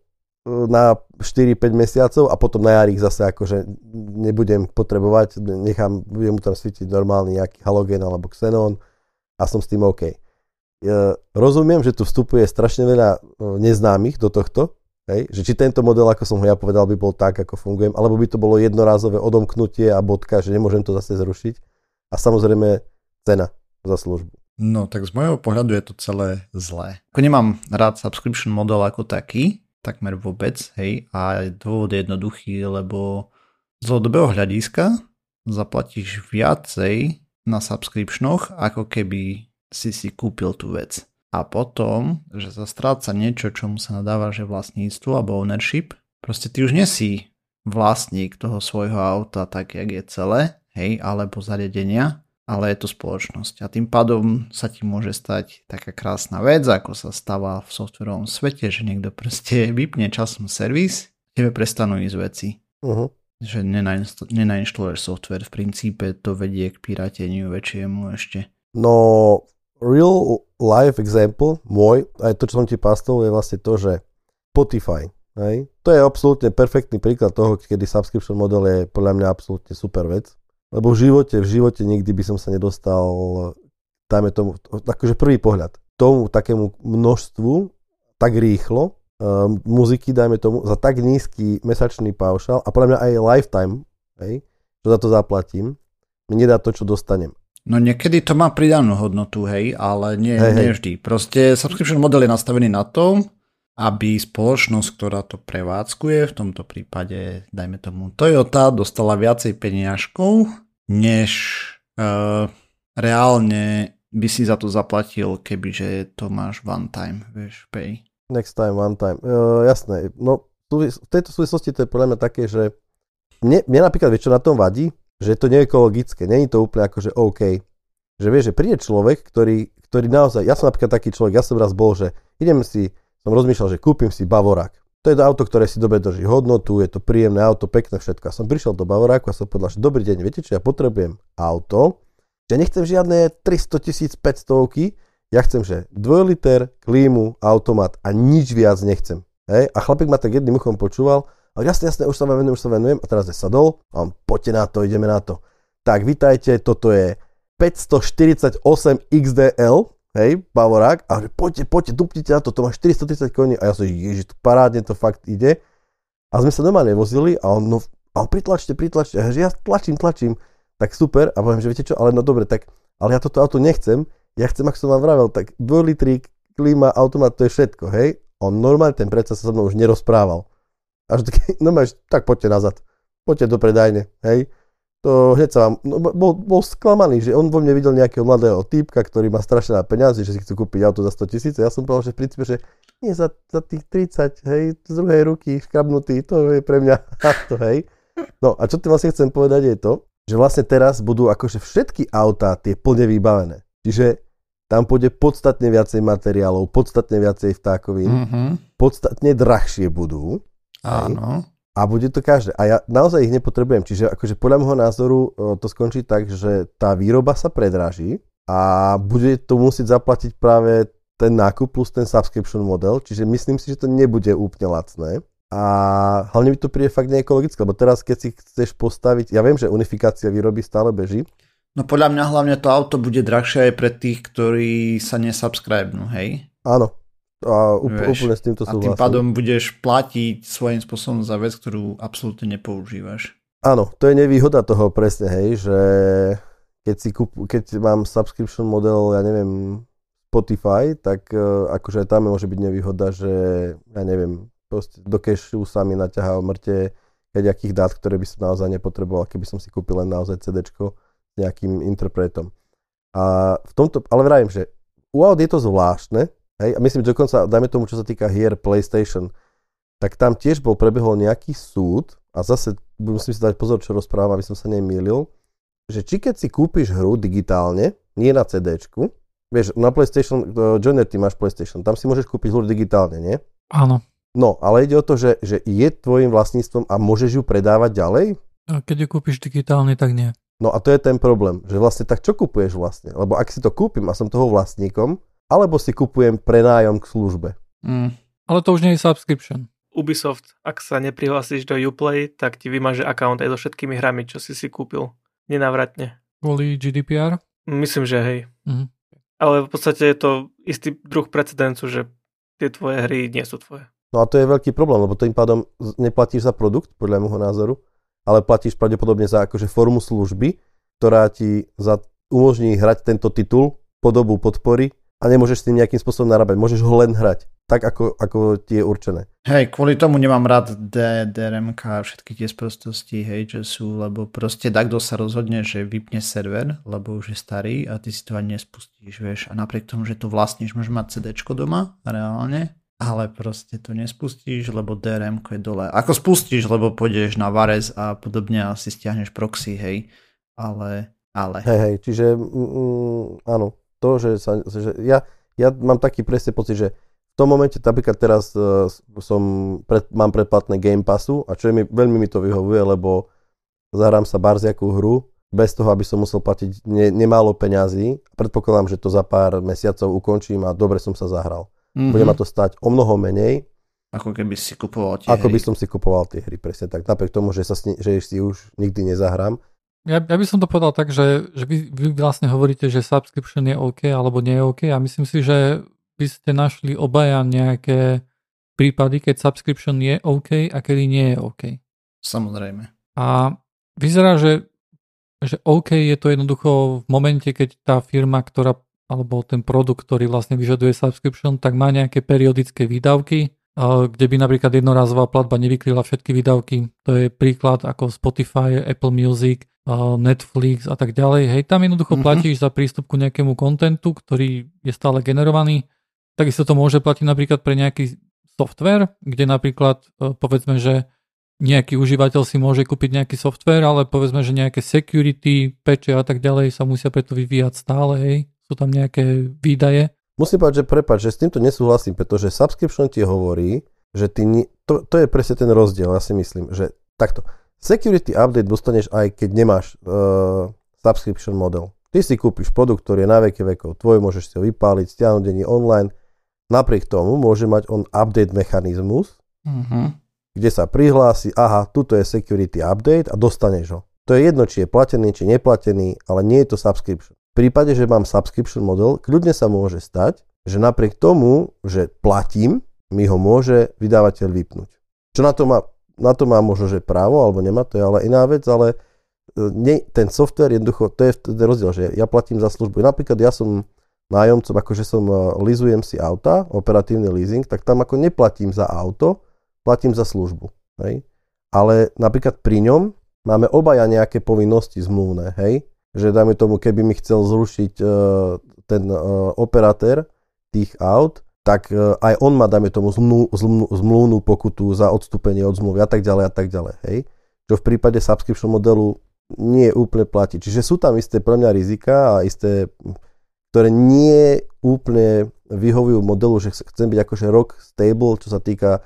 na 4-5 mesiacov a potom na jar ich zase akože nebudem potrebovať, nechám, budem mu tam svietiť normálny nejaký halogén alebo xenón a som s tým OK. Ja rozumiem, že tu vstupuje strašne veľa neznámych do tohto, hej, že či tento model, ako som ho ja povedal, by bol tak, ako fungujem, alebo by to bolo jednorázové odomknutie a bodka, že nemôžem to zase zrušiť. A samozrejme cena za službu. No tak z môjho pohľadu je to celé zlé. Ako nemám rád subscription model ako taký, takmer vôbec, hej, a dôvod je jednoduchý, lebo z dlhodobého hľadiska zaplatíš viacej na subscriptionoch, ako keby si si kúpil tú vec. A potom, že sa stráca niečo, čomu sa nadáva, že vlastníctvo alebo ownership, proste ty už nesí vlastník toho svojho auta tak, jak je celé, hej, alebo zariadenia, ale je to spoločnosť. A tým pádom sa ti môže stať taká krásna vec, ako sa stáva v softverovom svete, že niekto proste [LAUGHS] vypne časom servis, tebe prestanú ísť veci. Uh-huh. Že nenainštaluješ software, v princípe to vedie k piráteniu väčšiemu ešte. No, real life example môj, aj to, čo som ti pastol, je vlastne to, že Spotify, hej? to je absolútne perfektný príklad toho, kedy subscription model je podľa mňa absolútne super vec lebo v živote, v živote nikdy by som sa nedostal, dajme tomu, akože prvý pohľad, tomu takému množstvu, tak rýchlo, uh, muziky, dajme tomu, za tak nízky mesačný paušal a podľa mňa aj lifetime, hej, čo za to zaplatím, mi nedá to, čo dostanem. No niekedy to má pridanú hodnotu, hej, ale nie, hej, nie vždy. Proste subscription model je nastavený na to, aby spoločnosť, ktorá to prevádzkuje, v tomto prípade, dajme tomu Toyota, dostala viacej peniažkov, než uh, reálne by si za to zaplatil, kebyže to máš one time, vieš, pay. Next time, one time. Uh, jasné. No, v tejto súvislosti to je podľa mňa také, že mne, mne napríklad, vieš, čo na tom vadí? Že je to neekologické. Není to úplne že OK. Že vieš, že príde človek, ktorý, ktorý naozaj, ja som napríklad taký človek, ja som raz bol, že idem si som rozmýšľal, že kúpim si Bavorak. To je to auto, ktoré si dobre drží hodnotu, je to príjemné auto, pekné všetko. A som prišiel do Bavoráku a som povedal, že dobrý deň, viete čo, ja potrebujem auto, že nechcem žiadne 300 tisíc 500 ja chcem, že 2 liter, klímu, automat a nič viac nechcem. Hej? A chlapík ma tak jedným uchom počúval, ale jasne, jasne, už sa venujem, už sa venujem a teraz je sadol a on, poďte na to, ideme na to. Tak, vitajte, toto je 548 XDL, hej, Bavorák, a že poďte, poďte, dupnite na to, to má 430 koní a ja som, ježiš, parádne to fakt ide. A sme sa normálne vozili a on, no, a on pritlačte, pritlačte, a že ja tlačím, tlačím, tak super, a poviem, že viete čo, ale no dobre, tak, ale ja toto auto nechcem, ja chcem, ako som vám vravel, tak 2 litrík, klíma, automat, to je všetko, hej. On normálne ten predsa sa so mnou už nerozprával. Až tak, [LAUGHS] normálne, tak poďte nazad, poďte do predajne, hej to hneď sa vám, no, bol, bol sklamaný, že on vo mne videl nejakého mladého typka, ktorý má strašne na peniazy, že si chce kúpiť auto za 100 tisíc. Ja som povedal, že v princípe, že nie za, za tých 30, hej, z druhej ruky škrabnutý, to je pre mňa [LAUGHS] to, hej. No a čo ty vlastne chcem povedať je to, že vlastne teraz budú akože všetky autá tie plne vybavené. Čiže tam pôjde podstatne viacej materiálov, podstatne viacej vtákovín, mm-hmm. podstatne drahšie budú. Áno. A bude to každé. A ja naozaj ich nepotrebujem. Čiže akože podľa môjho názoru e, to skončí tak, že tá výroba sa predraží a bude to musieť zaplatiť práve ten nákup plus ten subscription model. Čiže myslím si, že to nebude úplne lacné. A hlavne mi to príde fakt neekologické, lebo teraz keď si chceš postaviť, ja viem, že unifikácia výroby stále beží. No podľa mňa hlavne to auto bude drahšie aj pre tých, ktorí sa nesubscribenú, hej? Áno, a úpl, úplne s týmto súhlasím. A tým pádom budeš platiť svojím spôsobom za vec, ktorú absolútne nepoužívaš. Áno, to je nevýhoda toho presne, hej, že keď, si kúp, keď mám subscription model, ja neviem, Spotify, tak uh, akože tam môže byť nevýhoda, že ja neviem, proste do kešu sa mi naťahá mŕte nejakých dát, ktoré by som naozaj nepotreboval, keby som si kúpil len naozaj CD s nejakým interpretom. A v tomto, ale vravím, že u Audi je to zvláštne, Hej, a myslím, že dokonca, dajme tomu, čo sa týka hier PlayStation, tak tam tiež bol, prebehol nejaký súd a zase musím si dať pozor, čo rozprávam, aby som sa nemýlil, že či keď si kúpiš hru digitálne, nie na CD, vieš, na PlayStation, uh, Joiner, ty máš PlayStation, tam si môžeš kúpiť hru digitálne, nie? Áno. No, ale ide o to, že, že je tvojim vlastníctvom a môžeš ju predávať ďalej? A keď ju kúpiš digitálne, tak nie. No a to je ten problém, že vlastne tak čo kupuješ vlastne? Lebo ak si to kúpim a som toho vlastníkom, alebo si kupujem prenájom k službe. Mm. Ale to už nie je subscription. Ubisoft, ak sa neprihlásiš do Uplay, tak ti vymaže account aj so všetkými hrami, čo si si kúpil. Nenávratne. Kvôli GDPR? Myslím, že hej. Mhm. Ale v podstate je to istý druh precedencu, že tie tvoje hry nie sú tvoje. No a to je veľký problém, lebo tým pádom neplatíš za produkt, podľa môjho názoru, ale platíš pravdepodobne za akože formu služby, ktorá ti za, umožní hrať tento titul po dobu podpory a nemôžeš s tým nejakým spôsobom narábať. Môžeš ho len hrať, tak ako, ako ti je určené. Hej, kvôli tomu nemám rád D, DRMK a všetky tie sprostosti, hej, že sú, lebo proste takto sa rozhodne, že vypne server, lebo už je starý a ty si to ani nespustíš, vieš. A napriek tomu, že to vlastníš, môžeš mať CD doma, reálne, ale proste to nespustíš, lebo DRM je dole. Ako spustíš, lebo pôjdeš na Vares a podobne a si stiahneš proxy, hej, ale, ale. Hej, hej, čiže mm, mm, áno, to, že, sa, že ja, ja mám taký presne pocit, že v tom momente, napríklad teraz uh, som pred, mám predplatné Game Passu a čo je mi, veľmi mi to vyhovuje, lebo zahrám sa barziakú hru bez toho, aby som musel platiť ne, nemálo peňazí. Predpokladám, že to za pár mesiacov ukončím a dobre som sa zahral. Mm-hmm. Bude ma to stať o mnoho menej. Ako keby si kupoval tie Ako hry. by som si kupoval tie hry, presne tak. Napriek tomu, že, sa že si už nikdy nezahrám. Ja, ja by som to povedal tak, že, že vy, vy vlastne hovoríte, že subscription je OK alebo nie je OK a myslím si, že by ste našli obaja nejaké prípady, keď subscription je OK a kedy nie je OK. Samozrejme. A vyzerá, že, že OK je to jednoducho v momente, keď tá firma, ktorá alebo ten produkt, ktorý vlastne vyžaduje subscription, tak má nejaké periodické výdavky, kde by napríklad jednorazová platba nevykryla všetky výdavky. To je príklad ako Spotify, Apple Music, Netflix a tak ďalej. Hej, tam jednoducho mm-hmm. platíš za prístup ku nejakému kontentu, ktorý je stále generovaný. Takisto to môže platiť napríklad pre nejaký software, kde napríklad e, povedzme, že nejaký užívateľ si môže kúpiť nejaký software, ale povedzme, že nejaké security, peče a tak ďalej sa musia preto vyvíjať stále, hej sú tam nejaké výdaje. Musím povedať, že prepáč, že s týmto nesúhlasím, pretože subscription ti hovorí, že ty, ni- to, to je presne ten rozdiel, ja si myslím, že takto. Security update dostaneš aj keď nemáš uh, subscription model. Ty si kúpiš produkt, ktorý je na veky vekov tvoj, môžeš si ho vypáliť, stiahnuť dení online. Napriek tomu môže mať on update mechanizmus, uh-huh. kde sa prihlási, aha, tuto je security update a dostaneš ho. To je jedno, či je platený, či neplatený, ale nie je to subscription prípade, že mám subscription model, kľudne sa môže stať, že napriek tomu, že platím, mi ho môže vydávateľ vypnúť. Čo na to má, na to má možno, že právo, alebo nemá, to je ale iná vec, ale e, nie, ten software jednoducho, to je ten rozdiel, že ja platím za službu. Napríklad ja som nájomcom, akože som e, lizujem si auta, operatívny leasing, tak tam ako neplatím za auto, platím za službu. Hej? Ale napríklad pri ňom máme obaja nejaké povinnosti zmluvné, hej? že dajme tomu, keby mi chcel zrušiť uh, ten uh, operatér tých aut, tak uh, aj on má, dajme tomu, zmlu, zmlu, zmluvnú pokutu za odstúpenie od zmluvy a tak ďalej a tak ďalej, hej. Čo v prípade subscription modelu nie úplne platí. Čiže sú tam isté pre mňa rizika a isté, ktoré nie úplne vyhovujú modelu, že chcem byť akože rock stable, čo sa týka,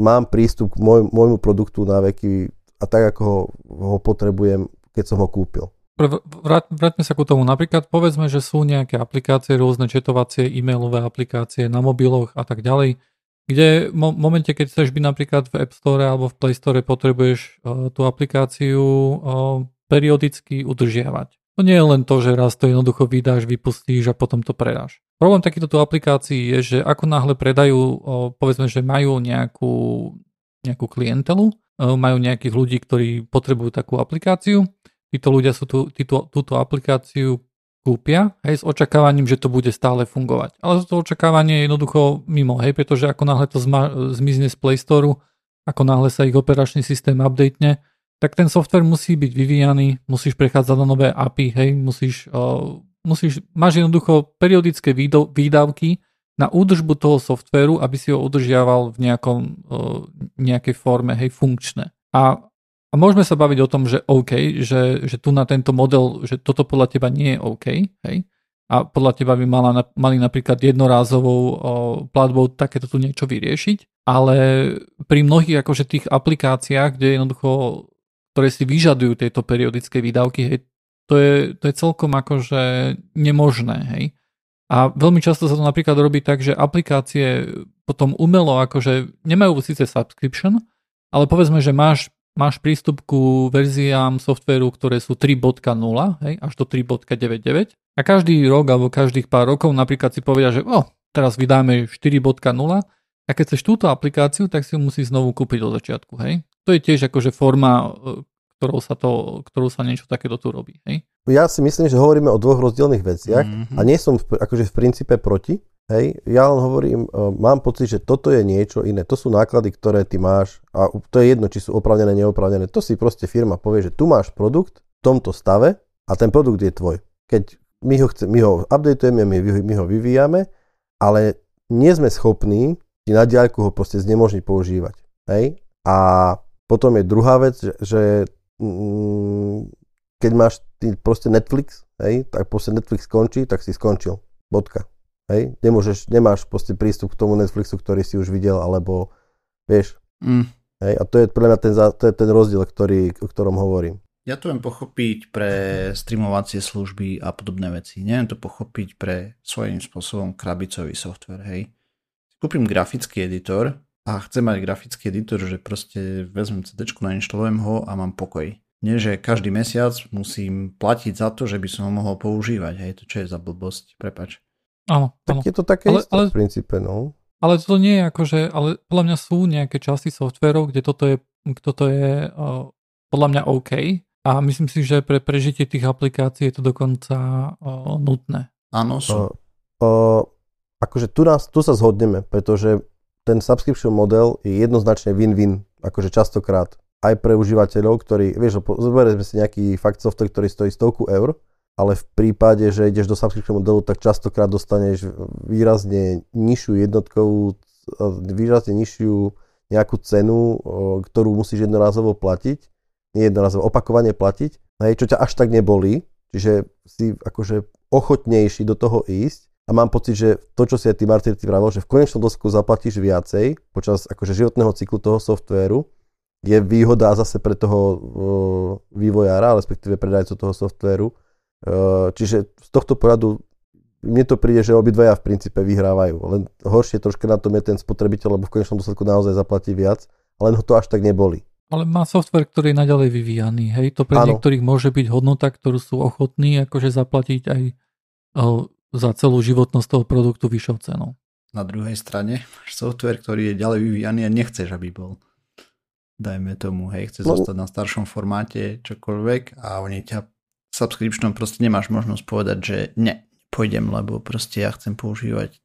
mám prístup k môj, môjmu produktu na veky a tak, ako ho, ho potrebujem, keď som ho kúpil vráťme sa ku tomu. Napríklad povedzme, že sú nejaké aplikácie, rôzne četovacie, e-mailové aplikácie na mobiloch a tak ďalej, kde v momente, keď chceš byť napríklad v App Store alebo v Play Store, potrebuješ uh, tú aplikáciu uh, periodicky udržiavať. To nie je len to, že raz to jednoducho vydáš, vypustíš a potom to predáš. Problém takýchto aplikácií je, že ako náhle predajú, uh, povedzme, že majú nejakú, nejakú klientelu, majú nejakých ľudí, ktorí potrebujú takú aplikáciu, títo ľudia sú tú, títo, túto aplikáciu kúpia, hej, s očakávaním, že to bude stále fungovať. Ale to očakávanie je jednoducho mimo, hej, pretože ako náhle to zma, zmizne z Play Store, ako náhle sa ich operačný systém updatene, tak ten software musí byť vyvíjaný, musíš prechádzať na nové API, hej, musíš, uh, musíš, máš jednoducho periodické výdavky na údržbu toho softvéru, aby si ho udržiaval v nejakom, uh, nejakej forme, hej, funkčné. A a môžeme sa baviť o tom, že OK, že, že tu na tento model, že toto podľa teba nie je OK, hej? A podľa teba by mala, mali napríklad jednorázovou o, platbou takéto tu niečo vyriešiť, ale pri mnohých akože tých aplikáciách, kde jednoducho, ktoré si vyžadujú tieto periodické výdavky, hej, to je, to je celkom akože nemožné, hej. A veľmi často sa to napríklad robí tak, že aplikácie potom umelo akože nemajú síce subscription, ale povedzme, že máš, máš prístup ku verziám softvéru, ktoré sú 3.0, hej, až do 3.99 a každý rok alebo každých pár rokov napríklad si povedia, že oh, teraz vydáme 4.0 a keď chceš túto aplikáciu, tak si ju musíš znovu kúpiť od začiatku, hej. To je tiež akože forma, e, ktorou sa, to, ktorou sa niečo takéto tu robí, hej ja si myslím, že hovoríme o dvoch rozdielných veciach mm-hmm. a nie som v, akože v princípe proti. Hej, ja len hovorím, uh, mám pocit, že toto je niečo iné. To sú náklady, ktoré ty máš a to je jedno, či sú opravnené, neopravnené. To si proste firma povie, že tu máš produkt v tomto stave a ten produkt je tvoj. Keď my ho, chce, my ho updateujeme, my, my ho vyvíjame, ale nie sme schopní ti na diaľku ho proste znemožniť používať. Hej? A potom je druhá vec, že, že mm, keď máš ty proste Netflix, hej, tak proste Netflix skončí, tak si skončil. Bodka. Hej, nemôžeš, nemáš proste prístup k tomu Netflixu, ktorý si už videl, alebo vieš. Mm. Hej, a to je podľa mňa ten, to je ten rozdiel, ktorý, o ktorom hovorím. Ja to viem pochopiť pre streamovacie služby a podobné veci. Neviem to pochopiť pre svojím spôsobom krabicový software, hej. Kúpim grafický editor a chcem mať grafický editor, že proste vezmem CD, nainštalujem ho a mám pokoj nie, že každý mesiac musím platiť za to, že by som ho mohol používať. Hej, to čo je za blbosť, prepač. Áno, tak je to také ale, isté ale, v princípe, no. Ale to nie je akože, ale podľa mňa sú nejaké časti softverov, kde toto je, toto je uh, podľa mňa OK a myslím si, že pre prežitie tých aplikácií je to dokonca uh, nutné. Áno, sú. Uh, uh, akože tu, nás, tu sa zhodneme, pretože ten subscription model je jednoznačne win-win, akože častokrát aj pre užívateľov, ktorí, vieš, zoberieme si nejaký fakt software, ktorý stojí stovku eur, ale v prípade, že ideš do subscription modelu, tak častokrát dostaneš výrazne nižšiu jednotkovú, výrazne nižšiu nejakú cenu, ktorú musíš jednorazovo platiť, nie jednorazovo, opakovane platiť, hej, čo ťa až tak nebolí, čiže si akože ochotnejší do toho ísť a mám pocit, že to, čo si aj ty Martin ty vravel, že v konečnom dosku zaplatíš viacej počas akože životného cyklu toho softvéru, je výhoda zase pre toho vývojára, respektíve predajcu toho softvéru. Čiže z tohto pohľadu mne to príde, že obidvaja v princípe vyhrávajú. Len horšie troška na tom je ten spotrebiteľ, lebo v konečnom dôsledku naozaj zaplatí viac, len ho to až tak neboli. Ale má software, ktorý je naďalej vyvíjaný. Hej, to pre ano. niektorých môže byť hodnota, ktorú sú ochotní akože zaplatiť aj za celú životnosť toho produktu vyššou cenou. Na druhej strane máš software, ktorý je ďalej vyvíjaný a nechceš, aby bol dajme tomu, hej, chce no. zostať na staršom formáte, čokoľvek a oni ťa subscriptionom proste nemáš možnosť povedať, že ne, pôjdem, lebo proste ja chcem používať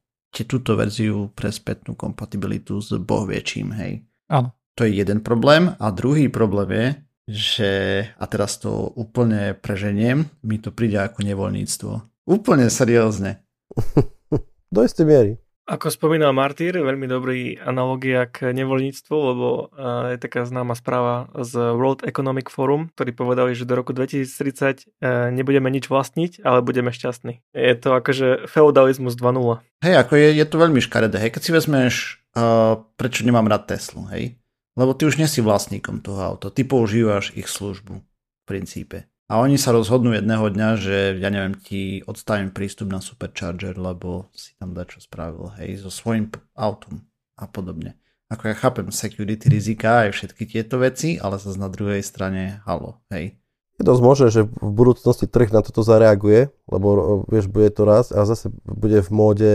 túto verziu pre spätnú kompatibilitu s bohviečím, hej. Áno. To je jeden problém a druhý problém je, že, a teraz to úplne preženiem, mi to príde ako nevoľníctvo. Úplne seriózne. [LAUGHS] Do istej miery. Ako spomínal Martyr, veľmi dobrý analogia k nevoľníctvu, lebo je taká známa správa z World Economic Forum, ktorí povedali, že do roku 2030 e, nebudeme nič vlastniť, ale budeme šťastní. Je to akože feudalizmus 2.0. Hej, ako je, je to veľmi škaredé. Hej, keď si vezmeš, uh, prečo nemám rád Teslu, hej? Lebo ty už nie si vlastníkom toho auta, ty používaš ich službu v princípe. A oni sa rozhodnú jedného dňa, že ja neviem, ti odstavím prístup na Supercharger, lebo si tam čo spravil, hej, so svojím autom a podobne. Ako ja chápem security rizika aj všetky tieto veci, ale sa na druhej strane halo, hej. Je dosť možné, že v budúcnosti trh na toto zareaguje, lebo vieš, bude to raz a zase bude v móde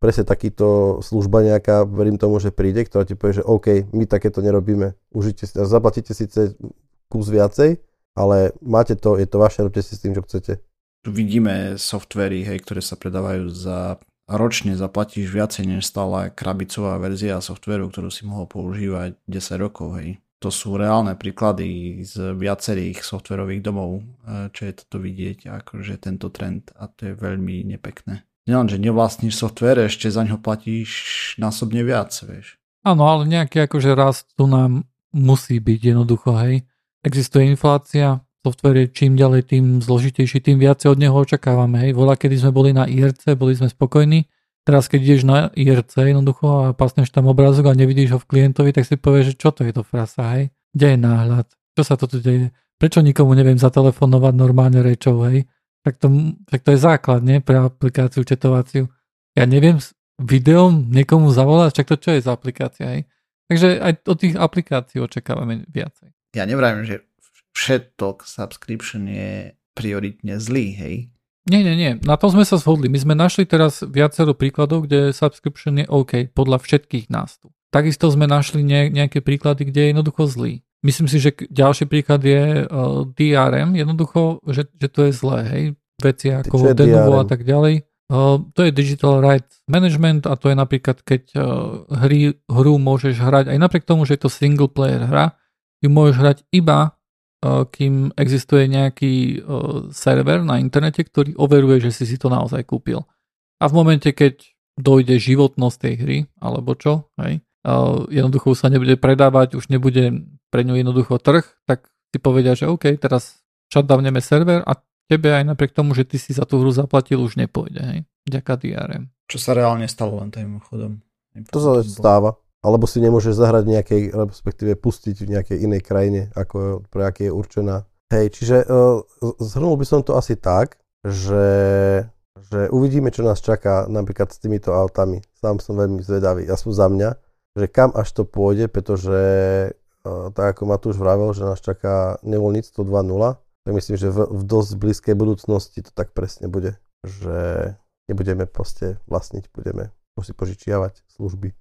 presne takýto služba nejaká, verím tomu, že príde, ktorá ti povie, že OK, my takéto nerobíme. Užite si, zaplatíte síce kus viacej, ale máte to, je to vaše, robte si s tým, čo chcete. Tu vidíme softvery, hej, ktoré sa predávajú za ročne zaplatíš viacej než stála krabicová verzia softveru, ktorú si mohol používať 10 rokov, hej. To sú reálne príklady z viacerých softverových domov, e, čo je toto vidieť, akože tento trend a to je veľmi nepekné. Nielen, že nevlastníš software, ešte za ňo platíš násobne viac, vieš. Áno, ale nejaký akože rast tu nám musí byť jednoducho, hej existuje inflácia, software je čím ďalej tým zložitejší, tým viacej od neho očakávame. Hej. Voľa, kedy sme boli na IRC, boli sme spokojní. Teraz, keď ideš na IRC jednoducho a pasneš tam obrázok a nevidíš ho v klientovi, tak si povieš, že čo to je to frasa, hej? Kde je náhľad? Čo sa to tu deje? prečo nikomu neviem zatelefonovať normálne rečou, hej? Tak to, tak to je základ, nie? Pre aplikáciu četovaciu. Ja neviem videom niekomu zavolať, čak to čo je za aplikácia, hej? Takže aj od tých aplikácií očakávame viacej. Ja nevrajím, že všetok subscription je prioritne zlý, hej? Nie, nie, nie. Na tom sme sa zhodli. My sme našli teraz viacero príkladov, kde subscription je OK podľa všetkých nás tu. Takisto sme našli nejaké príklady, kde je jednoducho zlý. Myslím si, že ďalší príklad je uh, DRM, jednoducho, že, že to je zlé, hej, veci ako Denuvo a tak ďalej. Uh, to je Digital Rights Management a to je napríklad, keď uh, hry, hru môžeš hrať, aj napriek tomu, že je to single player hra, ju môžeš hrať iba, uh, kým existuje nejaký uh, server na internete, ktorý overuje, že si si to naozaj kúpil. A v momente, keď dojde životnosť tej hry, alebo čo, hej, uh, jednoducho sa nebude predávať, už nebude pre ňu jednoducho trh, tak ti povedia, že OK, teraz shutdowneme server a tebe aj napriek tomu, že ty si za tú hru zaplatil, už nepôjde, hej, ďaká DRM. Čo sa reálne stalo len tým chodom. To sa stáva. Alebo si nemôžeš zahrať nejakej, respektíve pustiť v nejakej inej krajine, ako pre aké je určená. Hej, čiže uh, zhrnul by som to asi tak, že, že uvidíme, čo nás čaká napríklad s týmito autami. Sám som veľmi zvedavý, ja som za mňa, že kam až to pôjde, pretože tak ako Matúš vravel, že nás čaká nevoľníctvo 2.0, tak myslím, že v, v dosť blízkej budúcnosti to tak presne bude, že nebudeme proste vlastniť, budeme si požičiavať služby.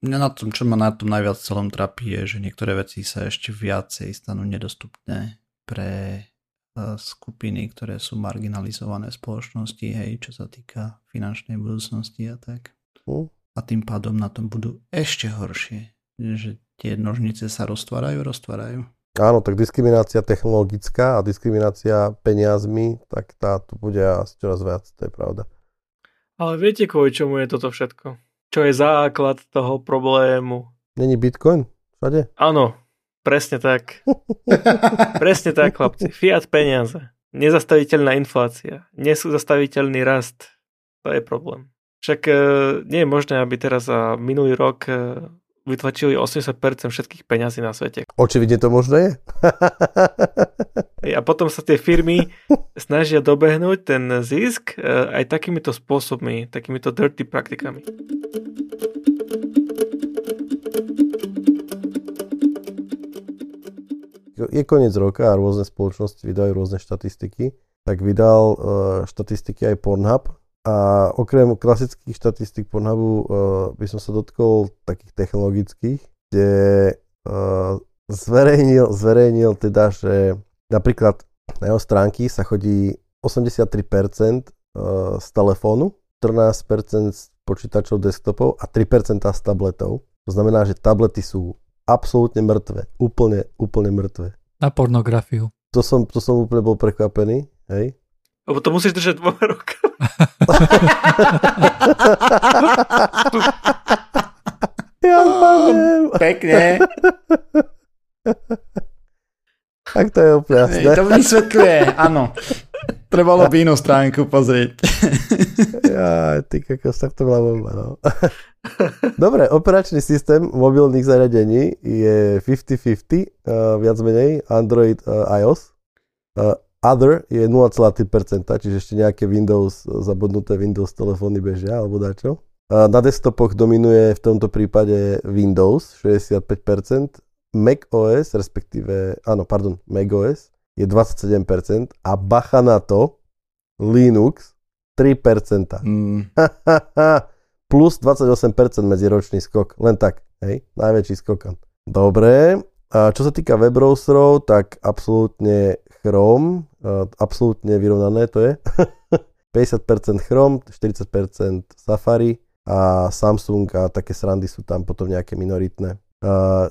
Mňa na tom, čo ma na tom najviac celom trapí, je, že niektoré veci sa ešte viacej stanú nedostupné pre skupiny, ktoré sú marginalizované v spoločnosti, hej, čo sa týka finančnej budúcnosti a tak. Uh. A tým pádom na tom budú ešte horšie, že tie nožnice sa roztvárajú, roztvárajú. Áno, tak diskriminácia technologická a diskriminácia peniazmi, tak tá tu bude asi čoraz viac, to je pravda. Ale viete, kvôli čomu je toto všetko? Čo je základ toho problému? Není Bitcoin všade? Áno, presne tak. [LAUGHS] presne tak, chlapci. Fiat peniaze. Nezastaviteľná inflácia. Nezastaviteľný rast. To je problém. Však e, nie je možné, aby teraz za minulý rok e, vytlačili 80% všetkých peňazí na svete. Očividne to možné je. [LAUGHS] a potom sa tie firmy snažia dobehnúť ten zisk e, aj takýmito spôsobmi, takýmito dirty praktikami. Je koniec roka a rôzne spoločnosti vydajú rôzne štatistiky. Tak vydal uh, štatistiky aj Pornhub, a okrem klasických štatistik Pornhubu uh, by som sa dotkol takých technologických, kde uh, zverejnil, zverejnil teda, že napríklad na jeho stránky sa chodí 83% uh, z telefónu, 14% z počítačov desktopov a 3% z tabletov. To znamená, že tablety sú absolútne mŕtve. Úplne, úplne mŕtve. Na pornografiu. To som, to som úplne bol prekvapený. Hej. Lebo to musíš držať dvoma [LAUGHS] rukami. ja poviem. Pekne. Tak to je úplne jasné. To vysvetľuje, áno. Trebalo by inú stránku pozrieť. ja, ty kakos, tak to bola bomba, no. Dobre, operačný systém mobilných zariadení je 50-50, uh, viac menej, Android, uh, iOS. Uh, Other je 0,3%, čiže ešte nejaké Windows, zabudnuté Windows telefóny bežia, alebo dačo. Na desktopoch dominuje v tomto prípade Windows 65%, Mac OS, respektíve, áno, pardon, Mac OS je 27% a bacha na to, Linux 3%. Mm. [LAUGHS] Plus 28% medziročný skok, len tak, hej, najväčší skok. Dobre, a čo sa týka web browserov, tak absolútne Chrome, absolútne vyrovnané to je. 50% Chrome, 40% Safari a Samsung a také srandy sú tam potom nejaké minoritné.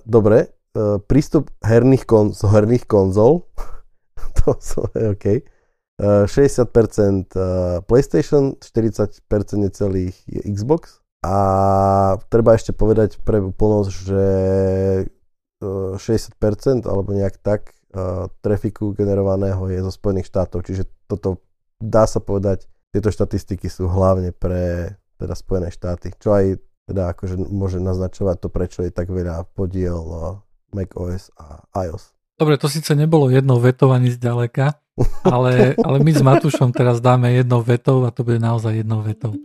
Dobre, e, prístup herných, kon, z herných konzol, [LAUGHS] to je [LAUGHS] OK. 60% e, PlayStation, 40% necelých je Xbox a treba ešte povedať pre úplnosť, že 60% alebo nejak tak uh, trafiku generovaného je zo Spojených štátov, čiže toto dá sa povedať, tieto štatistiky sú hlavne pre teda Spojené štáty, čo aj teda akože môže naznačovať to, prečo je tak veľa podiel uh, Mac OS a iOS. Dobre, to síce nebolo jednou vetou ani zďaleka, ale, [LAUGHS] ale my s Matušom teraz dáme jednou vetou a to bude naozaj jednou vetou.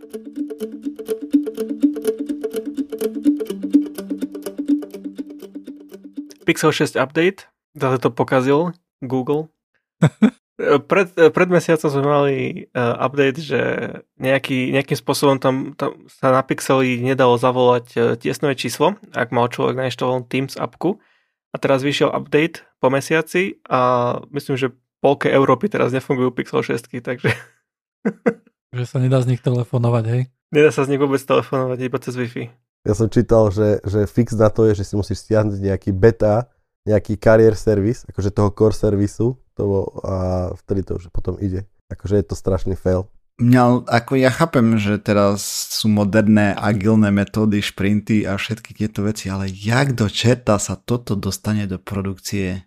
Pixel 6 update, zase to pokazil Google. [LAUGHS] Pred, pred mesiacom sme mali uh, update, že nejaký, nejakým spôsobom tam, tam sa na Pixeli nedalo zavolať uh, tiesnové číslo, ak mal človek nainštalovanú Teams appku. A teraz vyšiel update po mesiaci a myslím, že polke Európy teraz nefungujú Pixel 6, takže... [LAUGHS] že sa nedá z nich telefonovať, hej? Nedá sa z nich vôbec telefonovať iba cez Wi-Fi. Ja som čítal, že, že fix na to je, že si musíš stiahnuť nejaký beta, nejaký kariér servis, akože toho core servisu, to bol, a vtedy to už potom ide. Akože je to strašný fail. Mňa, ako ja chápem, že teraz sú moderné agilné metódy, šprinty a všetky tieto veci, ale jak do čerta sa toto dostane do produkcie?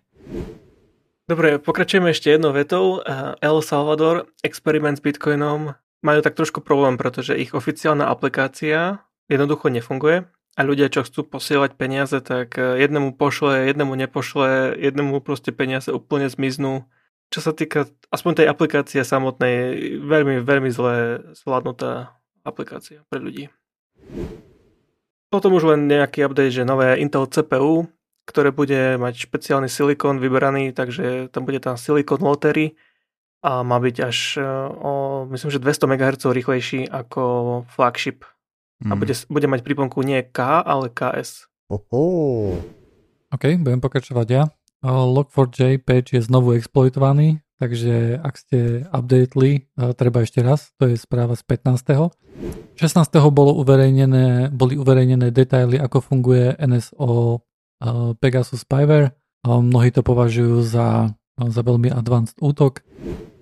Dobre, pokračujeme ešte jednou vetou. El Salvador, experiment s Bitcoinom, majú tak trošku problém, pretože ich oficiálna aplikácia jednoducho nefunguje a ľudia, čo chcú posielať peniaze, tak e, jednému pošle, jednému nepošle, jednému proste peniaze úplne zmiznú. Čo sa týka aspoň tej aplikácie samotnej, veľmi, veľmi zle zvládnutá aplikácia pre ľudí. Potom už len nejaký update, že nové Intel CPU, ktoré bude mať špeciálny silikon vyberaný, takže tam bude tam silikon lottery a má byť až e, o, myslím, že 200 MHz rýchlejší ako flagship Mm. A bude, bude mať príponku nie K, ale KS. Oho. OK, budem pokračovať ja. Log4j page je znovu exploitovaný, takže ak ste updateli, treba ešte raz, to je správa z 15. 16. Bolo uverejnené, boli uverejnené detaily, ako funguje NSO Pegasus Spyware. Mnohí to považujú za, za veľmi advanced útok.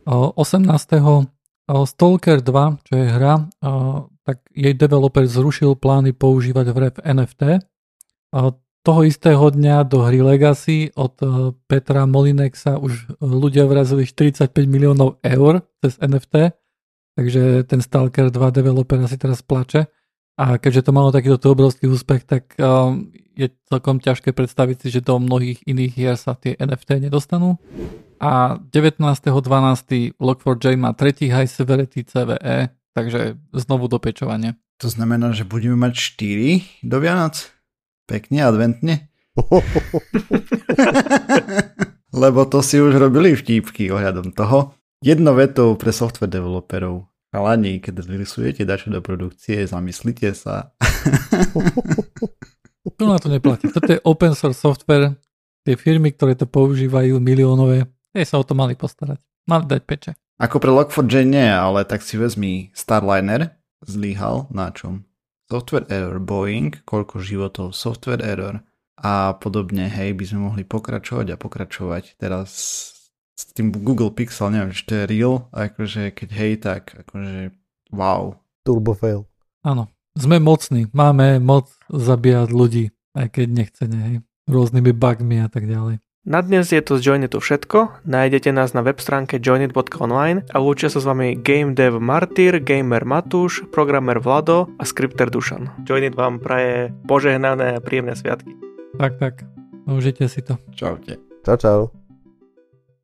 18. Stalker 2, čo je hra, tak jej developer zrušil plány používať v rap NFT. Toho istého dňa do hry Legacy od e, Petra Molinexa už ľudia vrazili 45 miliónov eur cez NFT, takže ten Stalker 2 developer asi teraz plače. A keďže to malo takýto obrovský úspech, tak um, je celkom ťažké predstaviť si, že do mnohých iných hier sa tie NFT nedostanú. A 19.12. Log4j má tretí high severity CVE, Takže znovu dopečovanie. To znamená, že budeme mať 4 do Vianoc? Pekne, adventne? [LAUGHS] Lebo to si už robili vtípky ohľadom toho. Jedno vetou pre software developerov. Chalani, keď vyrysujete dačo do produkcie, zamyslite sa. to na to neplatí. Toto je open source software. Tie firmy, ktoré to používajú, miliónové, tie sa o to mali postarať. Mali dať peče. Ako pre Log4j nie, ale tak si vezmi Starliner, zlyhal na čom? Software error Boeing, koľko životov, software error a podobne, hej, by sme mohli pokračovať a pokračovať. Teraz s tým Google Pixel, neviem, či to je real, akože keď hej, tak akože wow. Turbo fail. Áno, sme mocní, máme moc zabíjať ľudí, aj keď nechcene, hej, rôznymi bugmi a tak ďalej. Na dnes je to z Joinitu všetko, nájdete nás na web stránke joinit.online a lúčia sa s vami Game Dev Martyr, Gamer Matúš, Programmer Vlado a Skripter Dušan. Joinit vám praje požehnané a príjemné sviatky. Tak, tak, užite si to. Čaute. Čau, čau.